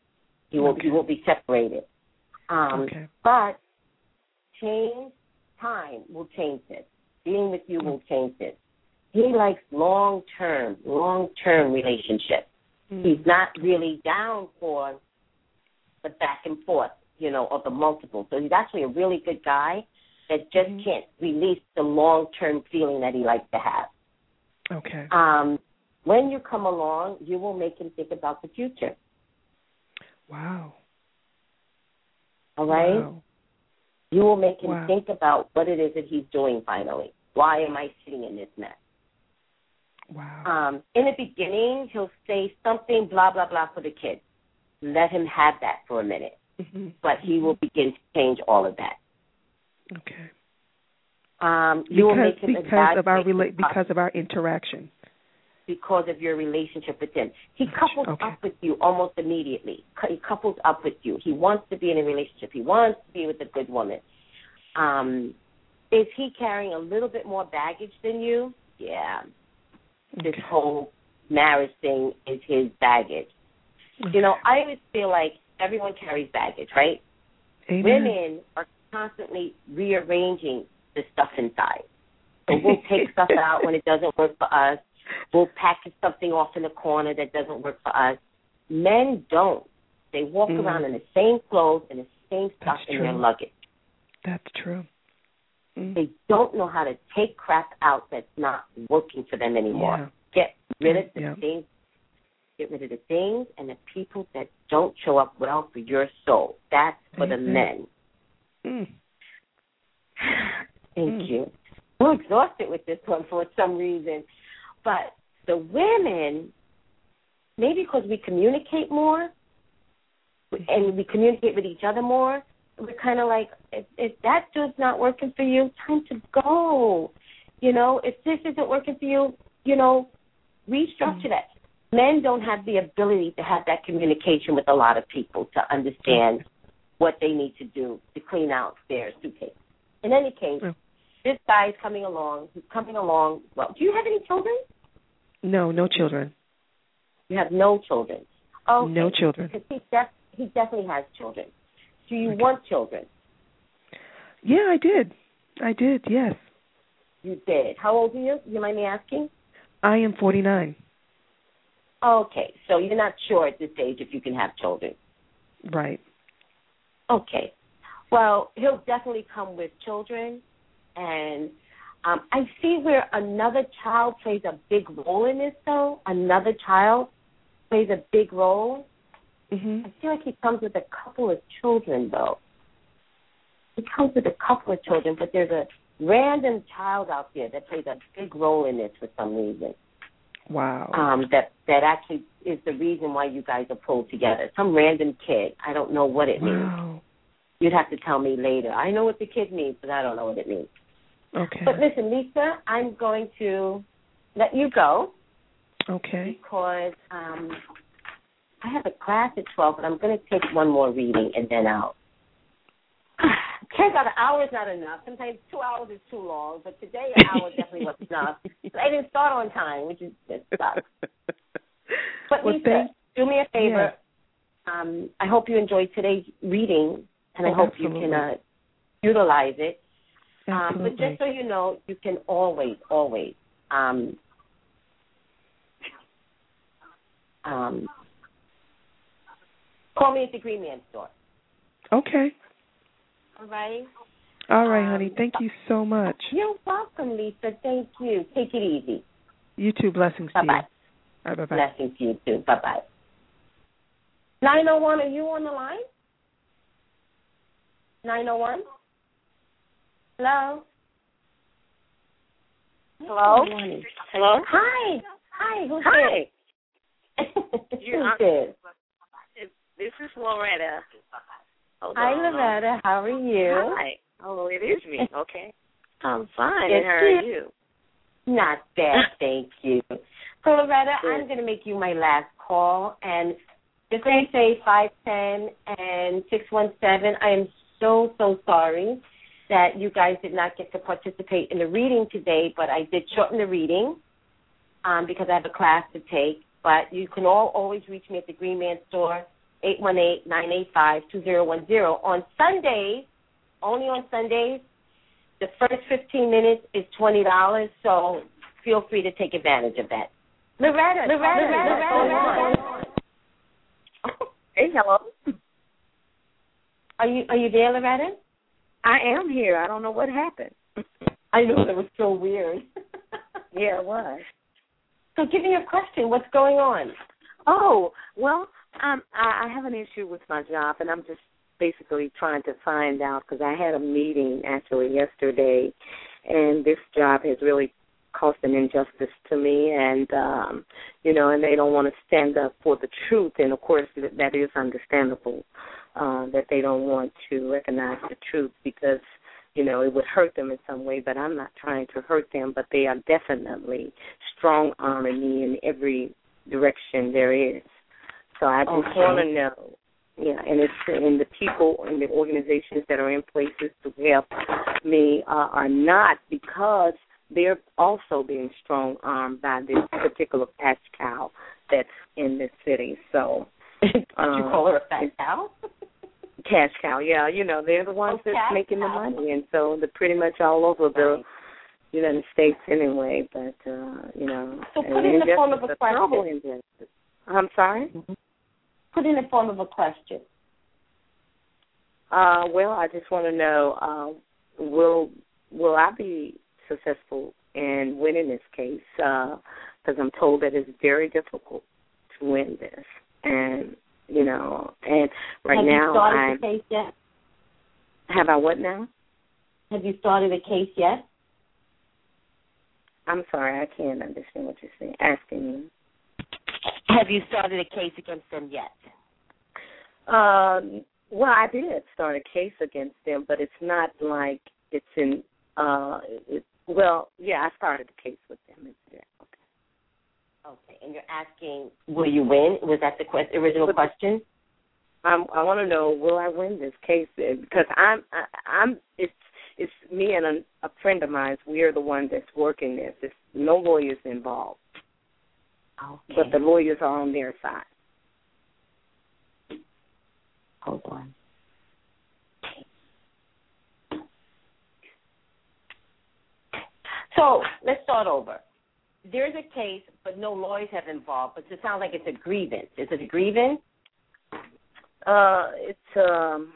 He will he will be separated. Um okay. but change time will change this. Being with you will change this. He likes long term, long term relationships. Mm. He's not really down for the back and forth, you know, of the multiple. So he's actually a really good guy that just Mhm. can't release the long term feeling that he likes to have. Okay. Um, when you come along, you will make him think about the future. Wow. All right? Wow. You will make him Wow. think about what it is that he's doing finally. Why am I sitting in this mess? Wow. Um, in the beginning, he'll say something, blah, blah, blah, for the kids. Let him have that for a minute. Hmm But he will begin to change all of that. Okay. Um, you will Because make him because of our rela- because of our interaction. because of your relationship with him. He couples Okay. up with you almost immediately. He couples up with you. He wants to be in a relationship. He wants to be with a good woman. Um, is he carrying a little bit more baggage than you? Yeah. This Okay. whole marriage thing is his baggage. You know, I always feel like everyone carries baggage, right? Amen. Women are constantly rearranging the stuff inside. So we'll take stuff (laughs) out when it doesn't work for us. We'll package something off in the corner that doesn't work for us. Men don't. They walk Mm. around in the same clothes and the same stuff That's in their luggage. That's true. Mm. They don't know how to take crap out that's not working for them anymore. Yeah. Get rid of the Yeah. things. Get rid of the things and the people that don't show up well for your soul. That's for the men. Mm. (sighs) Thank Mm. you. I'm exhausted with this one for some reason. But the women, maybe because we communicate more and we communicate with each other more, we're kind of like, if, if that dude's not working for you, time to go. You know, if this isn't working for you, you know, restructure that. Men don't have the ability to have that communication with a lot of people to understand what they need to do to clean out their suitcase. In any case, this guy is coming along. He's coming along. Well, do you have any children? No, no children. You have no children. Oh, No children. Because he, def- he definitely has children. Do you Okay. want children? Yeah, I did. I did. Yes. You did. How old are you? You mind me asking? I am 49. Okay, so you're not sure at this age if you can have children. Right. Okay. Well, he'll definitely come with children, and um, I see where another child plays a big role in this. Though another child plays a big role. Mhm. I feel like he comes with a couple of children, though. He comes with a couple of children, but there's a random child out there that plays a big role in this for some reason. Wow. Um, that that actually is the reason why you guys are pulled together. Some random kid. I don't know what it means. You'd have to tell me later. I know what the kid means, but I don't know what it means. Okay. But listen, Lisa, I'm going to let you go Okay. because um, I have a class at 12, but I'm going to take one more reading and then out. Turns out an hour is not enough. Sometimes two hours is too long, but today an hour definitely was enough. I didn't start on time, which is that sucks. (laughs) But Well, Lisa, thank- do me a favor. Um, I hope you enjoyed today's reading, and I Oh, hope absolutely. you can uh, utilize it. Um, but just so you know, you can always, always um, um, call me at the Green Man store. okay. All right. All right, Um, honey. Thank you so much. You're welcome, Lisa. Thank you. Take it easy. You too. Blessings Bye to you. bye. All right, bye bye. Blessings to you too. Bye bye. Nine oh one. Are you on the line? Nine oh one. Hello. Hello? Good Hello? Hi. Hi. Who's Hi. this? You- (laughs) Who's I'm- this? This is Loretta. Hold Hi, on. Loretta. How are you? Hi. Oh, it is me. (laughs) Okay. I'm fine. Yes, and how are you? Not bad, (laughs) thank you. So Loretta, Good. I'm going to make you my last call, and just they say five ten and six one seven. I am so so sorry that you guys did not get to participate in the reading today, but I did shorten the reading um, because I have a class to take. But you can all always reach me at the Green Man Store, eight one eight nine eight five two zero one zero. On Sundays, only on Sundays, the first 15 minutes is $20, so feel free to take advantage of that. Loretta, Loretta, Loretta, Loretta. Hey, hello. Are you are you there, Loretta? I am here. I don't know what happened. I know that was so weird. yeah, it was. so give me your question. What's going on? Oh, well, um, I, I have an issue with my job, and I'm just basically trying to find out because I had a meeting actually yesterday, and this job has really caused an injustice to me, and um, you know, and they don't want to stand up for the truth, and of course that, that is understandable uh, that they don't want to recognize the truth because you know it would hurt them in some way, but I'm not trying to hurt them, but they are definitely strong arming me in every direction there is. So I just Okay. want to know, yeah, and it's and the people and the organizations that are in places to help me uh, are not because they're also being strong armed by this particular cash cow that's in this city. So (laughs) Did you Um, call her a fat cow? (laughs) cash cow, yeah, you know they're the ones Oh, that's making the money, and so they're pretty much all over the Right. United States anyway. But uh, you know, So put in the form of a question. I'm sorry. Put in the form of a question. Uh, well, I just want to know, uh, will will I be successful in winning this case? Because I'm told that it's very difficult to win this, and you know, and right Have now you started I'm. the case yet? Have I what now? Have you started a case yet? I'm sorry, I can't understand what you're saying. Asking me. Have you started a case against them yet? Um, well, I did start a case against them, but it's not like it's in. Uh, it, well, yeah, I started a case with them. Okay. Okay, and you're asking, will you win? Was that the que- original But- question? I'm, I want to know will I win this case because I'm I, I'm it's it's me and a, a friend of mine. We are the one that's working this. There's no lawyers involved, Okay. but the lawyers are on their side. Hold on. So let's start over. There's a case, but no lawyers have involved. But it sounds like it's a grievance. Is it a grievance? Uh, it's um.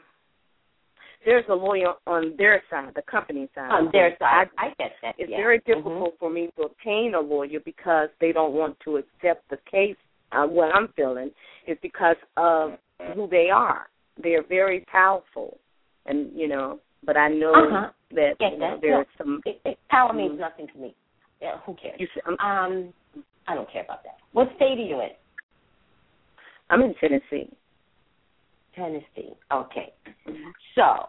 There's a lawyer on their side, the company side. On their side. I, I get that. it's yeah. very Mhm. difficult for me to obtain a lawyer because they don't want to accept the case. Uh, what I'm feeling is because of who they are. They're very powerful, and you know. But I know Uh-huh. that you know, that. there's Yeah. some. It, it, power means Mhm. nothing to me. Yeah, who cares? You, see, Um, I don't care about that. What state are you in? I'm in Tennessee. Tennessee. Okay. So,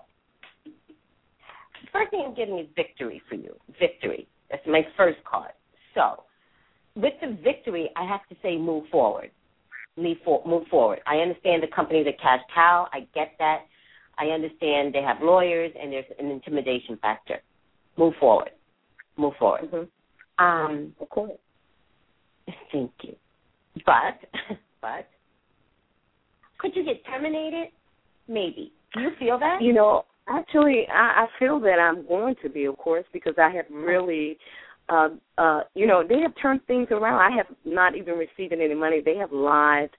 first thing I'm getting is victory for you. Victory. That's my first card. So, with the victory, I have to say move forward. Move, for, move forward. I understand the company's a cash cow. I get that. I understand they have lawyers and there's an intimidation factor. Move forward. Move forward. hmm Um, Of course. Thank you. But, (laughs) but, could you get terminated? Maybe. Do you feel that? You know, actually, I, I feel that I'm going to be, of course, because I have really, uh, uh, you know, they have turned things around. I have not even received any money. They have lied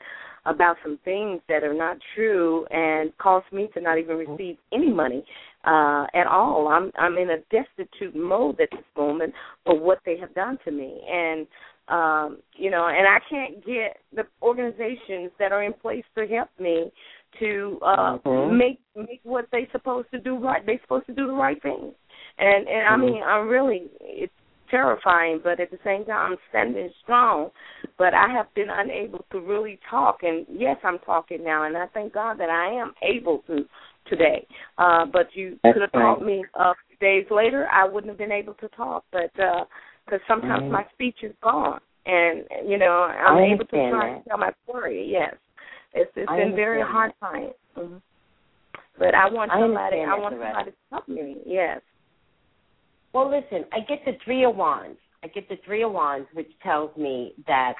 about some things that are not true and caused me to not even receive any money uh at all. I'm I'm in a destitute mode at this moment for what they have done to me. And um, you know, and I can't get the organizations that are in place to help me to uh Mhm. make make what they supposed to do right. They're supposed to do the right thing. And and I Mhm. mean, I'm really it's terrifying, but at the same time, I'm standing strong. But I have been unable to really talk, and yes, I'm talking now, and I thank God that I am able to today. Uh, but you That's could have right. called me few days later, I wouldn't have been able to talk. But because sometimes Mhm. my speech is gone, and you know, I I'm able to try that. to tell my story. Yes, it's it's I been very hard time. hmm But I want I somebody. understand I want somebody to help me. Yes. Well, listen, I get the Three of Wands. I get the Three of Wands, which tells me that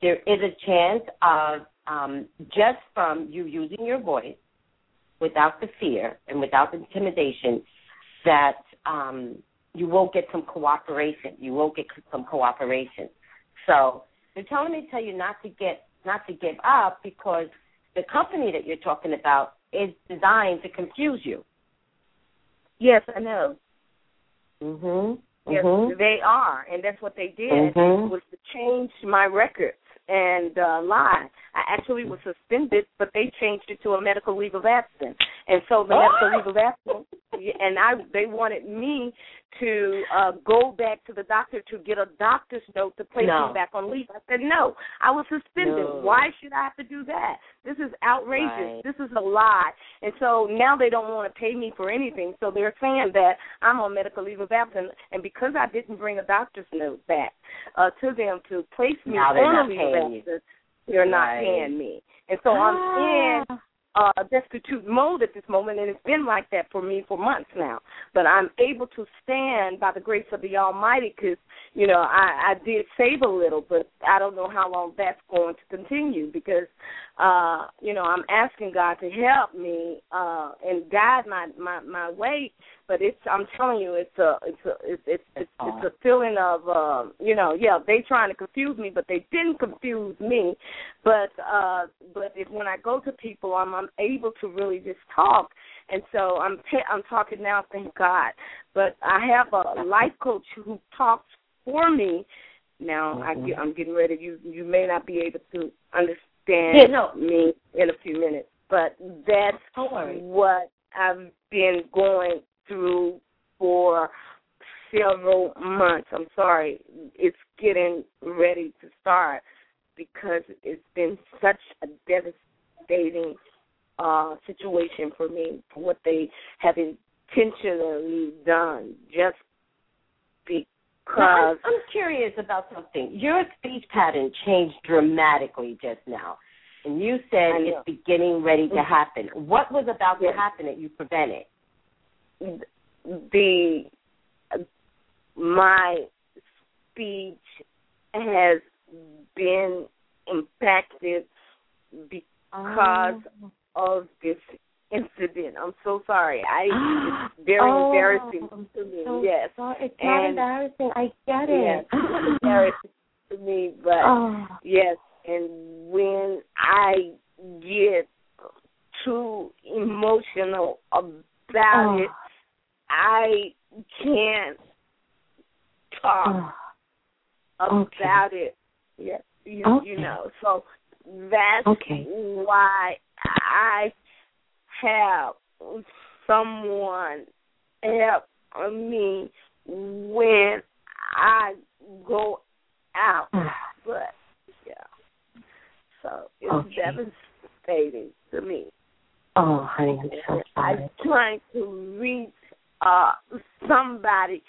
there is a chance of um, just from you using your voice without the fear and without the intimidation that um, you will get some cooperation. You will get some cooperation. So they're telling me to tell you not to get not to give up because the company that you're talking about is designed to confuse you. Yes, I know. Mhm. Yes, Mhm. they are, and that's what they did Mhm. was to change my records and uh, lie. I actually was suspended, but they changed it to a medical leave of absence, and so the medical leave of absence, and I they wanted me to uh go back to the doctor to get a doctor's note to place No. me back on leave. I said no, I was suspended. No. Why should I have to do that? This is outrageous. Right. This is a lie. And so now they don't want to pay me for anything. So they're saying that I'm on medical leave of absence, and because I didn't bring a doctor's note back uh, to them to place me Now on leave of you. They're not paying me. And so I'm in uh, destitute mode at this moment, and it's been like that for me for months now. But I'm able to stand by the grace of the Almighty because, you know, I, I did save a little, but I don't know how long that's going to continue because, uh, you know, I'm asking God to help me uh, and guide my, my my way. But it's I'm telling you, it's a it's a it's it's it's, it's a feeling of uh, you know, yeah, they trying to confuse me, but they didn't confuse me. But uh, but if when I go to people, I'm I'm able to really just talk, and so I'm t- I'm talking now, thank God. But I have a life coach who talks for me. Now I Mhm. get, I'm getting ready. You you may not be able to understand Yeah, no. me in a few minutes, but that's what I've been going through for several months. I'm sorry, it's getting ready to start because it's been such a devastating uh situation for me for what they have intentionally done just Cause I'm, I'm curious about something. Your speech pattern changed dramatically just now, and you said it's beginning ready to mm-hmm. happen. What was about Yes. to happen that you prevented? the my speech has been impacted because oh. of this incident. I'm so sorry. I (gasps) it's very Oh, embarrassing to me. so yes. sorry. It's not embarrassing. I get Yes. it. It's (laughs) embarrassing to me, but Oh. yes, and when I get too emotional about Oh. it, I can't talk Oh. Okay. about it. Yes. you, Okay. you know. So that's Okay. why I have someone help me when I go out. But yeah, so it's Okay. devastating to me. Oh, honey, I'm so sorry. I'm trying to reach uh somebody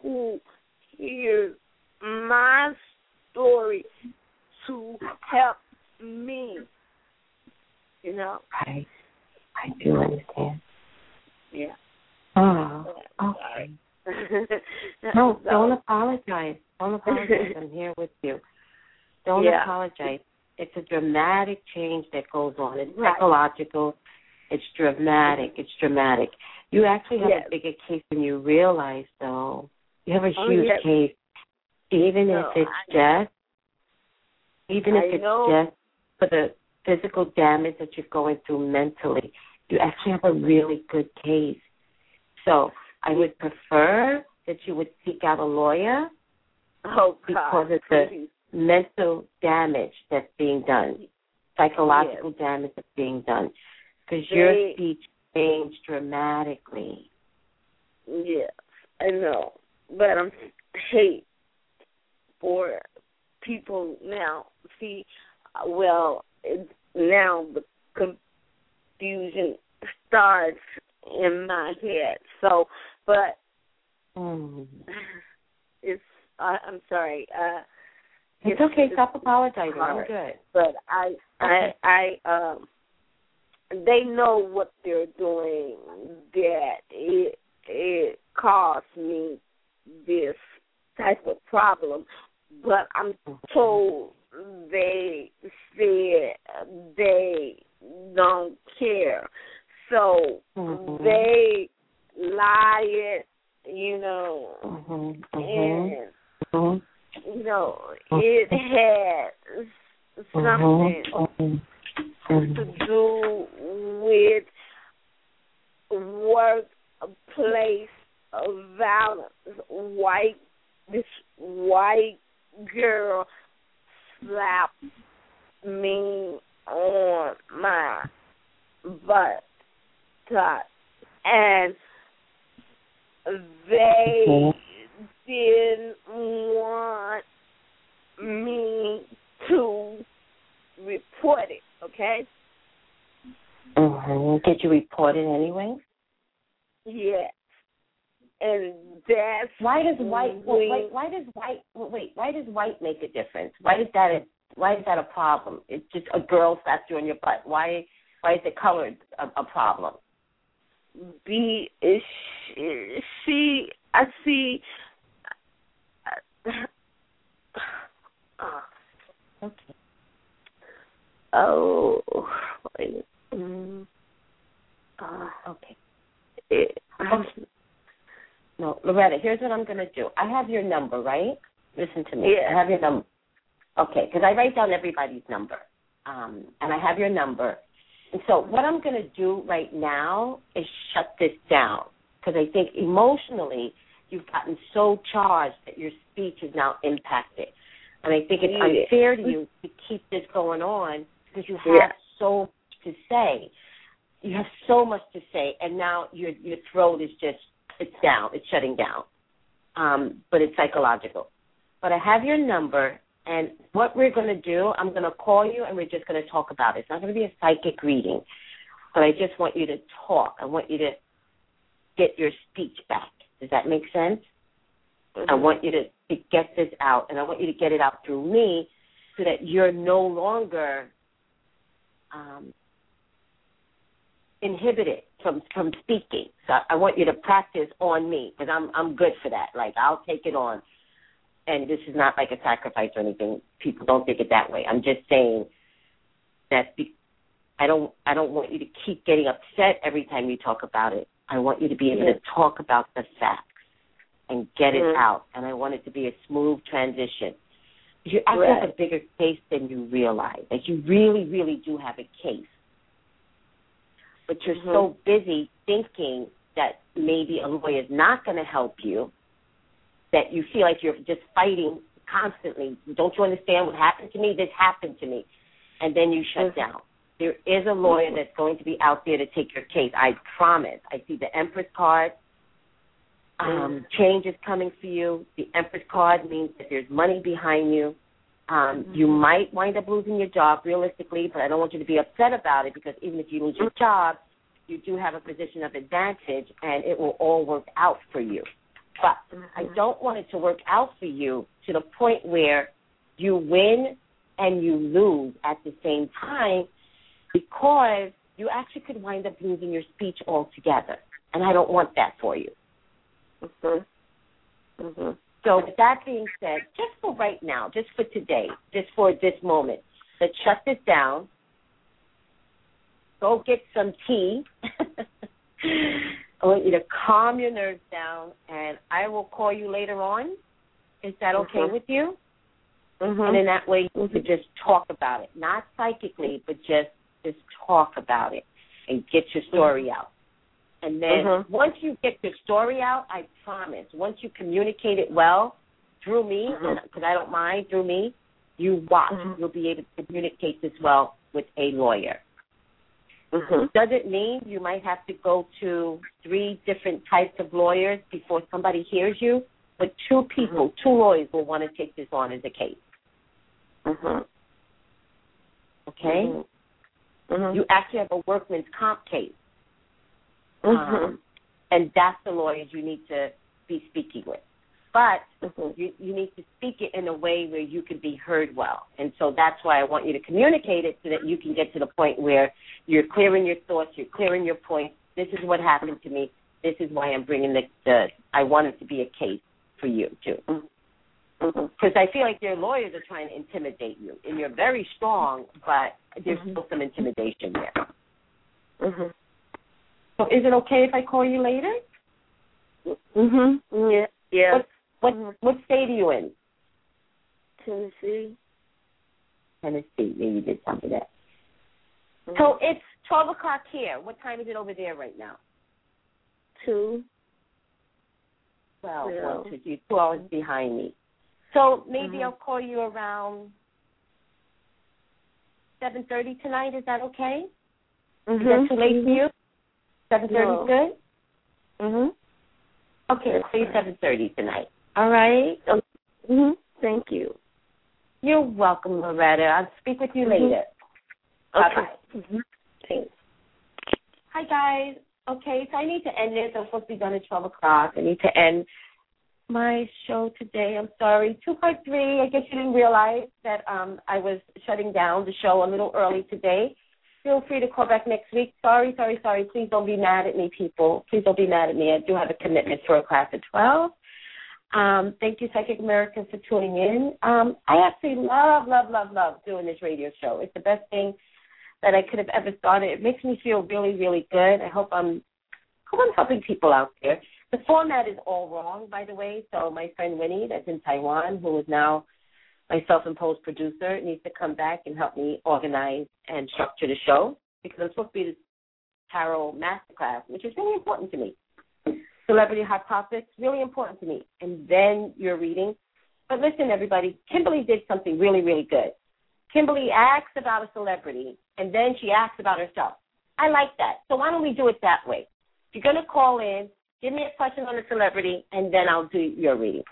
who hears my story to help me. You know? Right. I do understand. Yeah. Oh, okay. sorry. (laughs) No, So, don't apologize. Don't (laughs) apologize. I'm here with you. Don't Yeah. apologize. It's a dramatic change that goes on. It's Right. psychological. It's dramatic. It's dramatic. You actually have Yes. a bigger case than you realize, though. You have a Oh, huge yes. case. Even No, if it's I- just, even if it's know. just for the physical damage that you're going through mentally, you actually have a really good case. So I would prefer that you would seek out a lawyer oh God, because it's the please. mental damage that's being done, psychological damage that's being done, because your speech changed dramatically. Yes, I know, but I'm hate for people now. See, well, it, now the confusion starts in my head. So, but Mm. it's I, I'm sorry. Uh, It's okay. Stop apologizing. I'm good. but I I I um they know what they're doing that it it caused me this type of problem but I'm told they said they don't care so Mhm. they lie it you know Mhm. Mhm. and Mhm. you know it has something Mhm. to do with workplace violence. White this white girl slapped me on my butt and they didn't want me to report it, okay? Mhm. Did you report it anyway? Yes. And that's Why does white? Wait, why does white? Wait, why does white make a difference? Why does that? Why is that a problem? It's just a girl you on your butt. Why? Why is the color a, a problem? be she, I see uh, Okay. oh wait, mm, uh, Okay. it, Okay. No, Loretta. Here's what I'm gonna do. I have your number, right? Listen to me. Yeah. I have your number. Okay, because I write down everybody's number, um, and I have your number. And so what I'm going to do right now is shut this down because I think emotionally you've gotten so charged that your speech is now impacted. And I think it's unfair to you to keep this going on because you have Yeah. so much to say. You have so much to say, and now your your throat is just it's down, it's shutting down. Um, but it's psychological. But I have your number, and what we're going to do, I'm going to call you, and we're just going to talk about it. It's not going to be a psychic reading, but I just want you to talk. I want you to get your speech back. Does that make sense? Mm-hmm. I want you to, to get this out, and I want you to get it out through me, so that you're no longer um, inhibited from from speaking. So I want you to practice on me because I'm I'm good for that. Like I'll take it on, and this is not like a sacrifice or anything. People don't think it that way. I'm just saying that be, I don't I don't want you to keep getting upset every time you talk about it. I want you to be able to talk about the facts and get it mm-hmm. out. And I want it to be a smooth transition. You actually right. have a bigger case than you realize. Like you really, really do have a case. But you're mm-hmm. so busy thinking that maybe a lawyer is not going to help you that you feel like you're just fighting constantly. Don't you understand what happened to me? This happened to me. And then you shut mm-hmm. down. There is a lawyer that's going to be out there to take your case. I promise. I see the Empress card. Um, change is coming for you. The Empress card means that there's money behind you. Um, you might wind up losing your job realistically, but I don't want you to be upset about it because even if you lose your job, you do have a position of advantage and it will all work out for you. But I don't want it to work out for you to the point where you win and you lose at the same time because you actually could wind up losing your speech altogether. And I don't want that for you. Mm-hmm. Mm-hmm. So with that being said, just for right now, just for today, just for this moment, let's shut this down. Go get some tea. (laughs) I want you to calm your nerves down, and I will call you later on. Is that okay mm-hmm. with you? Mm-hmm. And in that way, you could just talk about it, not psychically, but just just talk about it and get your story out. And then mm-hmm. once you get your story out, I promise, once you communicate it well through me, because mm-hmm. I don't mind through me, you watch. Mm-hmm. You'll be able to communicate this well with a lawyer. Mm-hmm. Doesn't mean you might have to go to three different types of lawyers before somebody hears you, but two people, Mm-hmm. two lawyers will want to take this on as a case. Mm-hmm. Okay? Mm-hmm. You actually have a workman's comp case. Mm-hmm. Um, and that's the lawyers you need to be speaking with. But Mm-hmm. you, you need to speak it in a way where you can be heard well. And so that's why I want you to communicate it so that you can get to the point where you're clearing your thoughts, you're clearing your points. This is what happened to me. This is why I'm bringing the, the I want it to be a case for you, too. Mm-hmm. Because I feel like your lawyers are trying to intimidate you. And you're very strong, but there's Mm-hmm. still some intimidation there. Mm-hmm. So is it okay if I call you later? Mhm. Yeah. Yeah. What what Mhm. what state are you in? Tennessee. Tennessee. Yeah, you did tell me that. Mhm. So it's twelve o'clock here. What time is it over there right now? two. Well, Yeah. one, two, hours behind me. So maybe Mhm. I'll call you around seven thirty tonight. Is that okay? Is that too late for you? Seven thirty No. good? Mhm. Okay, I'll call you seven thirty tonight. All right. Mhm. Thank you. You're welcome, Loretta. I'll speak with you Mhm. later. Okay. Mhm. Thanks. Hi guys. Okay, so I need to end this. I'm supposed to be done at twelve o'clock. I need to end my show today. I'm sorry. Two part three. I guess you didn't realize that um I was shutting down the show a little early today. Feel free to call back next week. Sorry, sorry, sorry. Please don't be mad at me, people. Please don't be mad at me. I do have a commitment for a class at twelve. Um, thank you, Psychic America, for tuning in. Um, I actually love, love, love, love doing this radio show. It's the best thing that I could have ever started. It makes me feel really, really good. I hope I'm, hope I'm helping people out there. The format is all wrong, by the way. So my friend Winnie, that's in Taiwan, who is now my self-imposed producer, needs to come back and help me organize and structure the show because I'm supposed to be the tarot masterclass, which is really important to me. Celebrity hot topics, really important to me. And then your reading. But listen, everybody, Kimberly did something really, really good. Kimberly asked about a celebrity, and then she asks about herself. I like that. So why don't we do it that way? If you're going to call in, give me a question on a celebrity, and then I'll do your reading.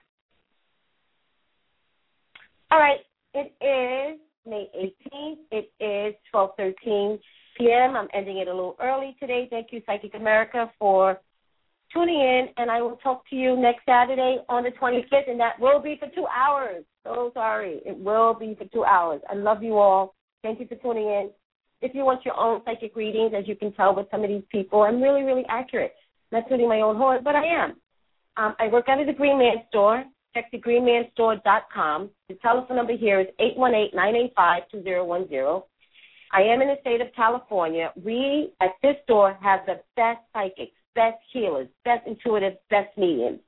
All right. It is May 18th. It is 12:13 p.m. I'm ending it a little early today. Thank you, Psychic America, for tuning in, and I will talk to you next Saturday on the 25th, and that will be for two hours. So sorry. It will be for two hours. I love you all. Thank you for tuning in. If you want your own psychic readings, as you can tell with some of these people, I'm really, really accurate. Not tooting my own horn, but I am. Um, I work out of the Green Man Store. Check thegreenmanstore.com. The telephone number here is 818-985-2010. I am in the state of California. We at this store have the best psychics, best healers, best intuitive, best mediums.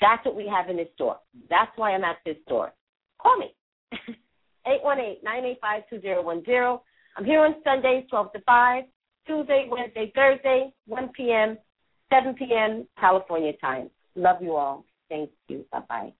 That's what we have in this store. That's why I'm at this store. Call me. (laughs) 818-985-2010. I'm here on Sundays, 12 to 5, Tuesday, Wednesday, Thursday, 1 p.m., 7 p.m. California time. Love you all. Thank you. Bye-bye.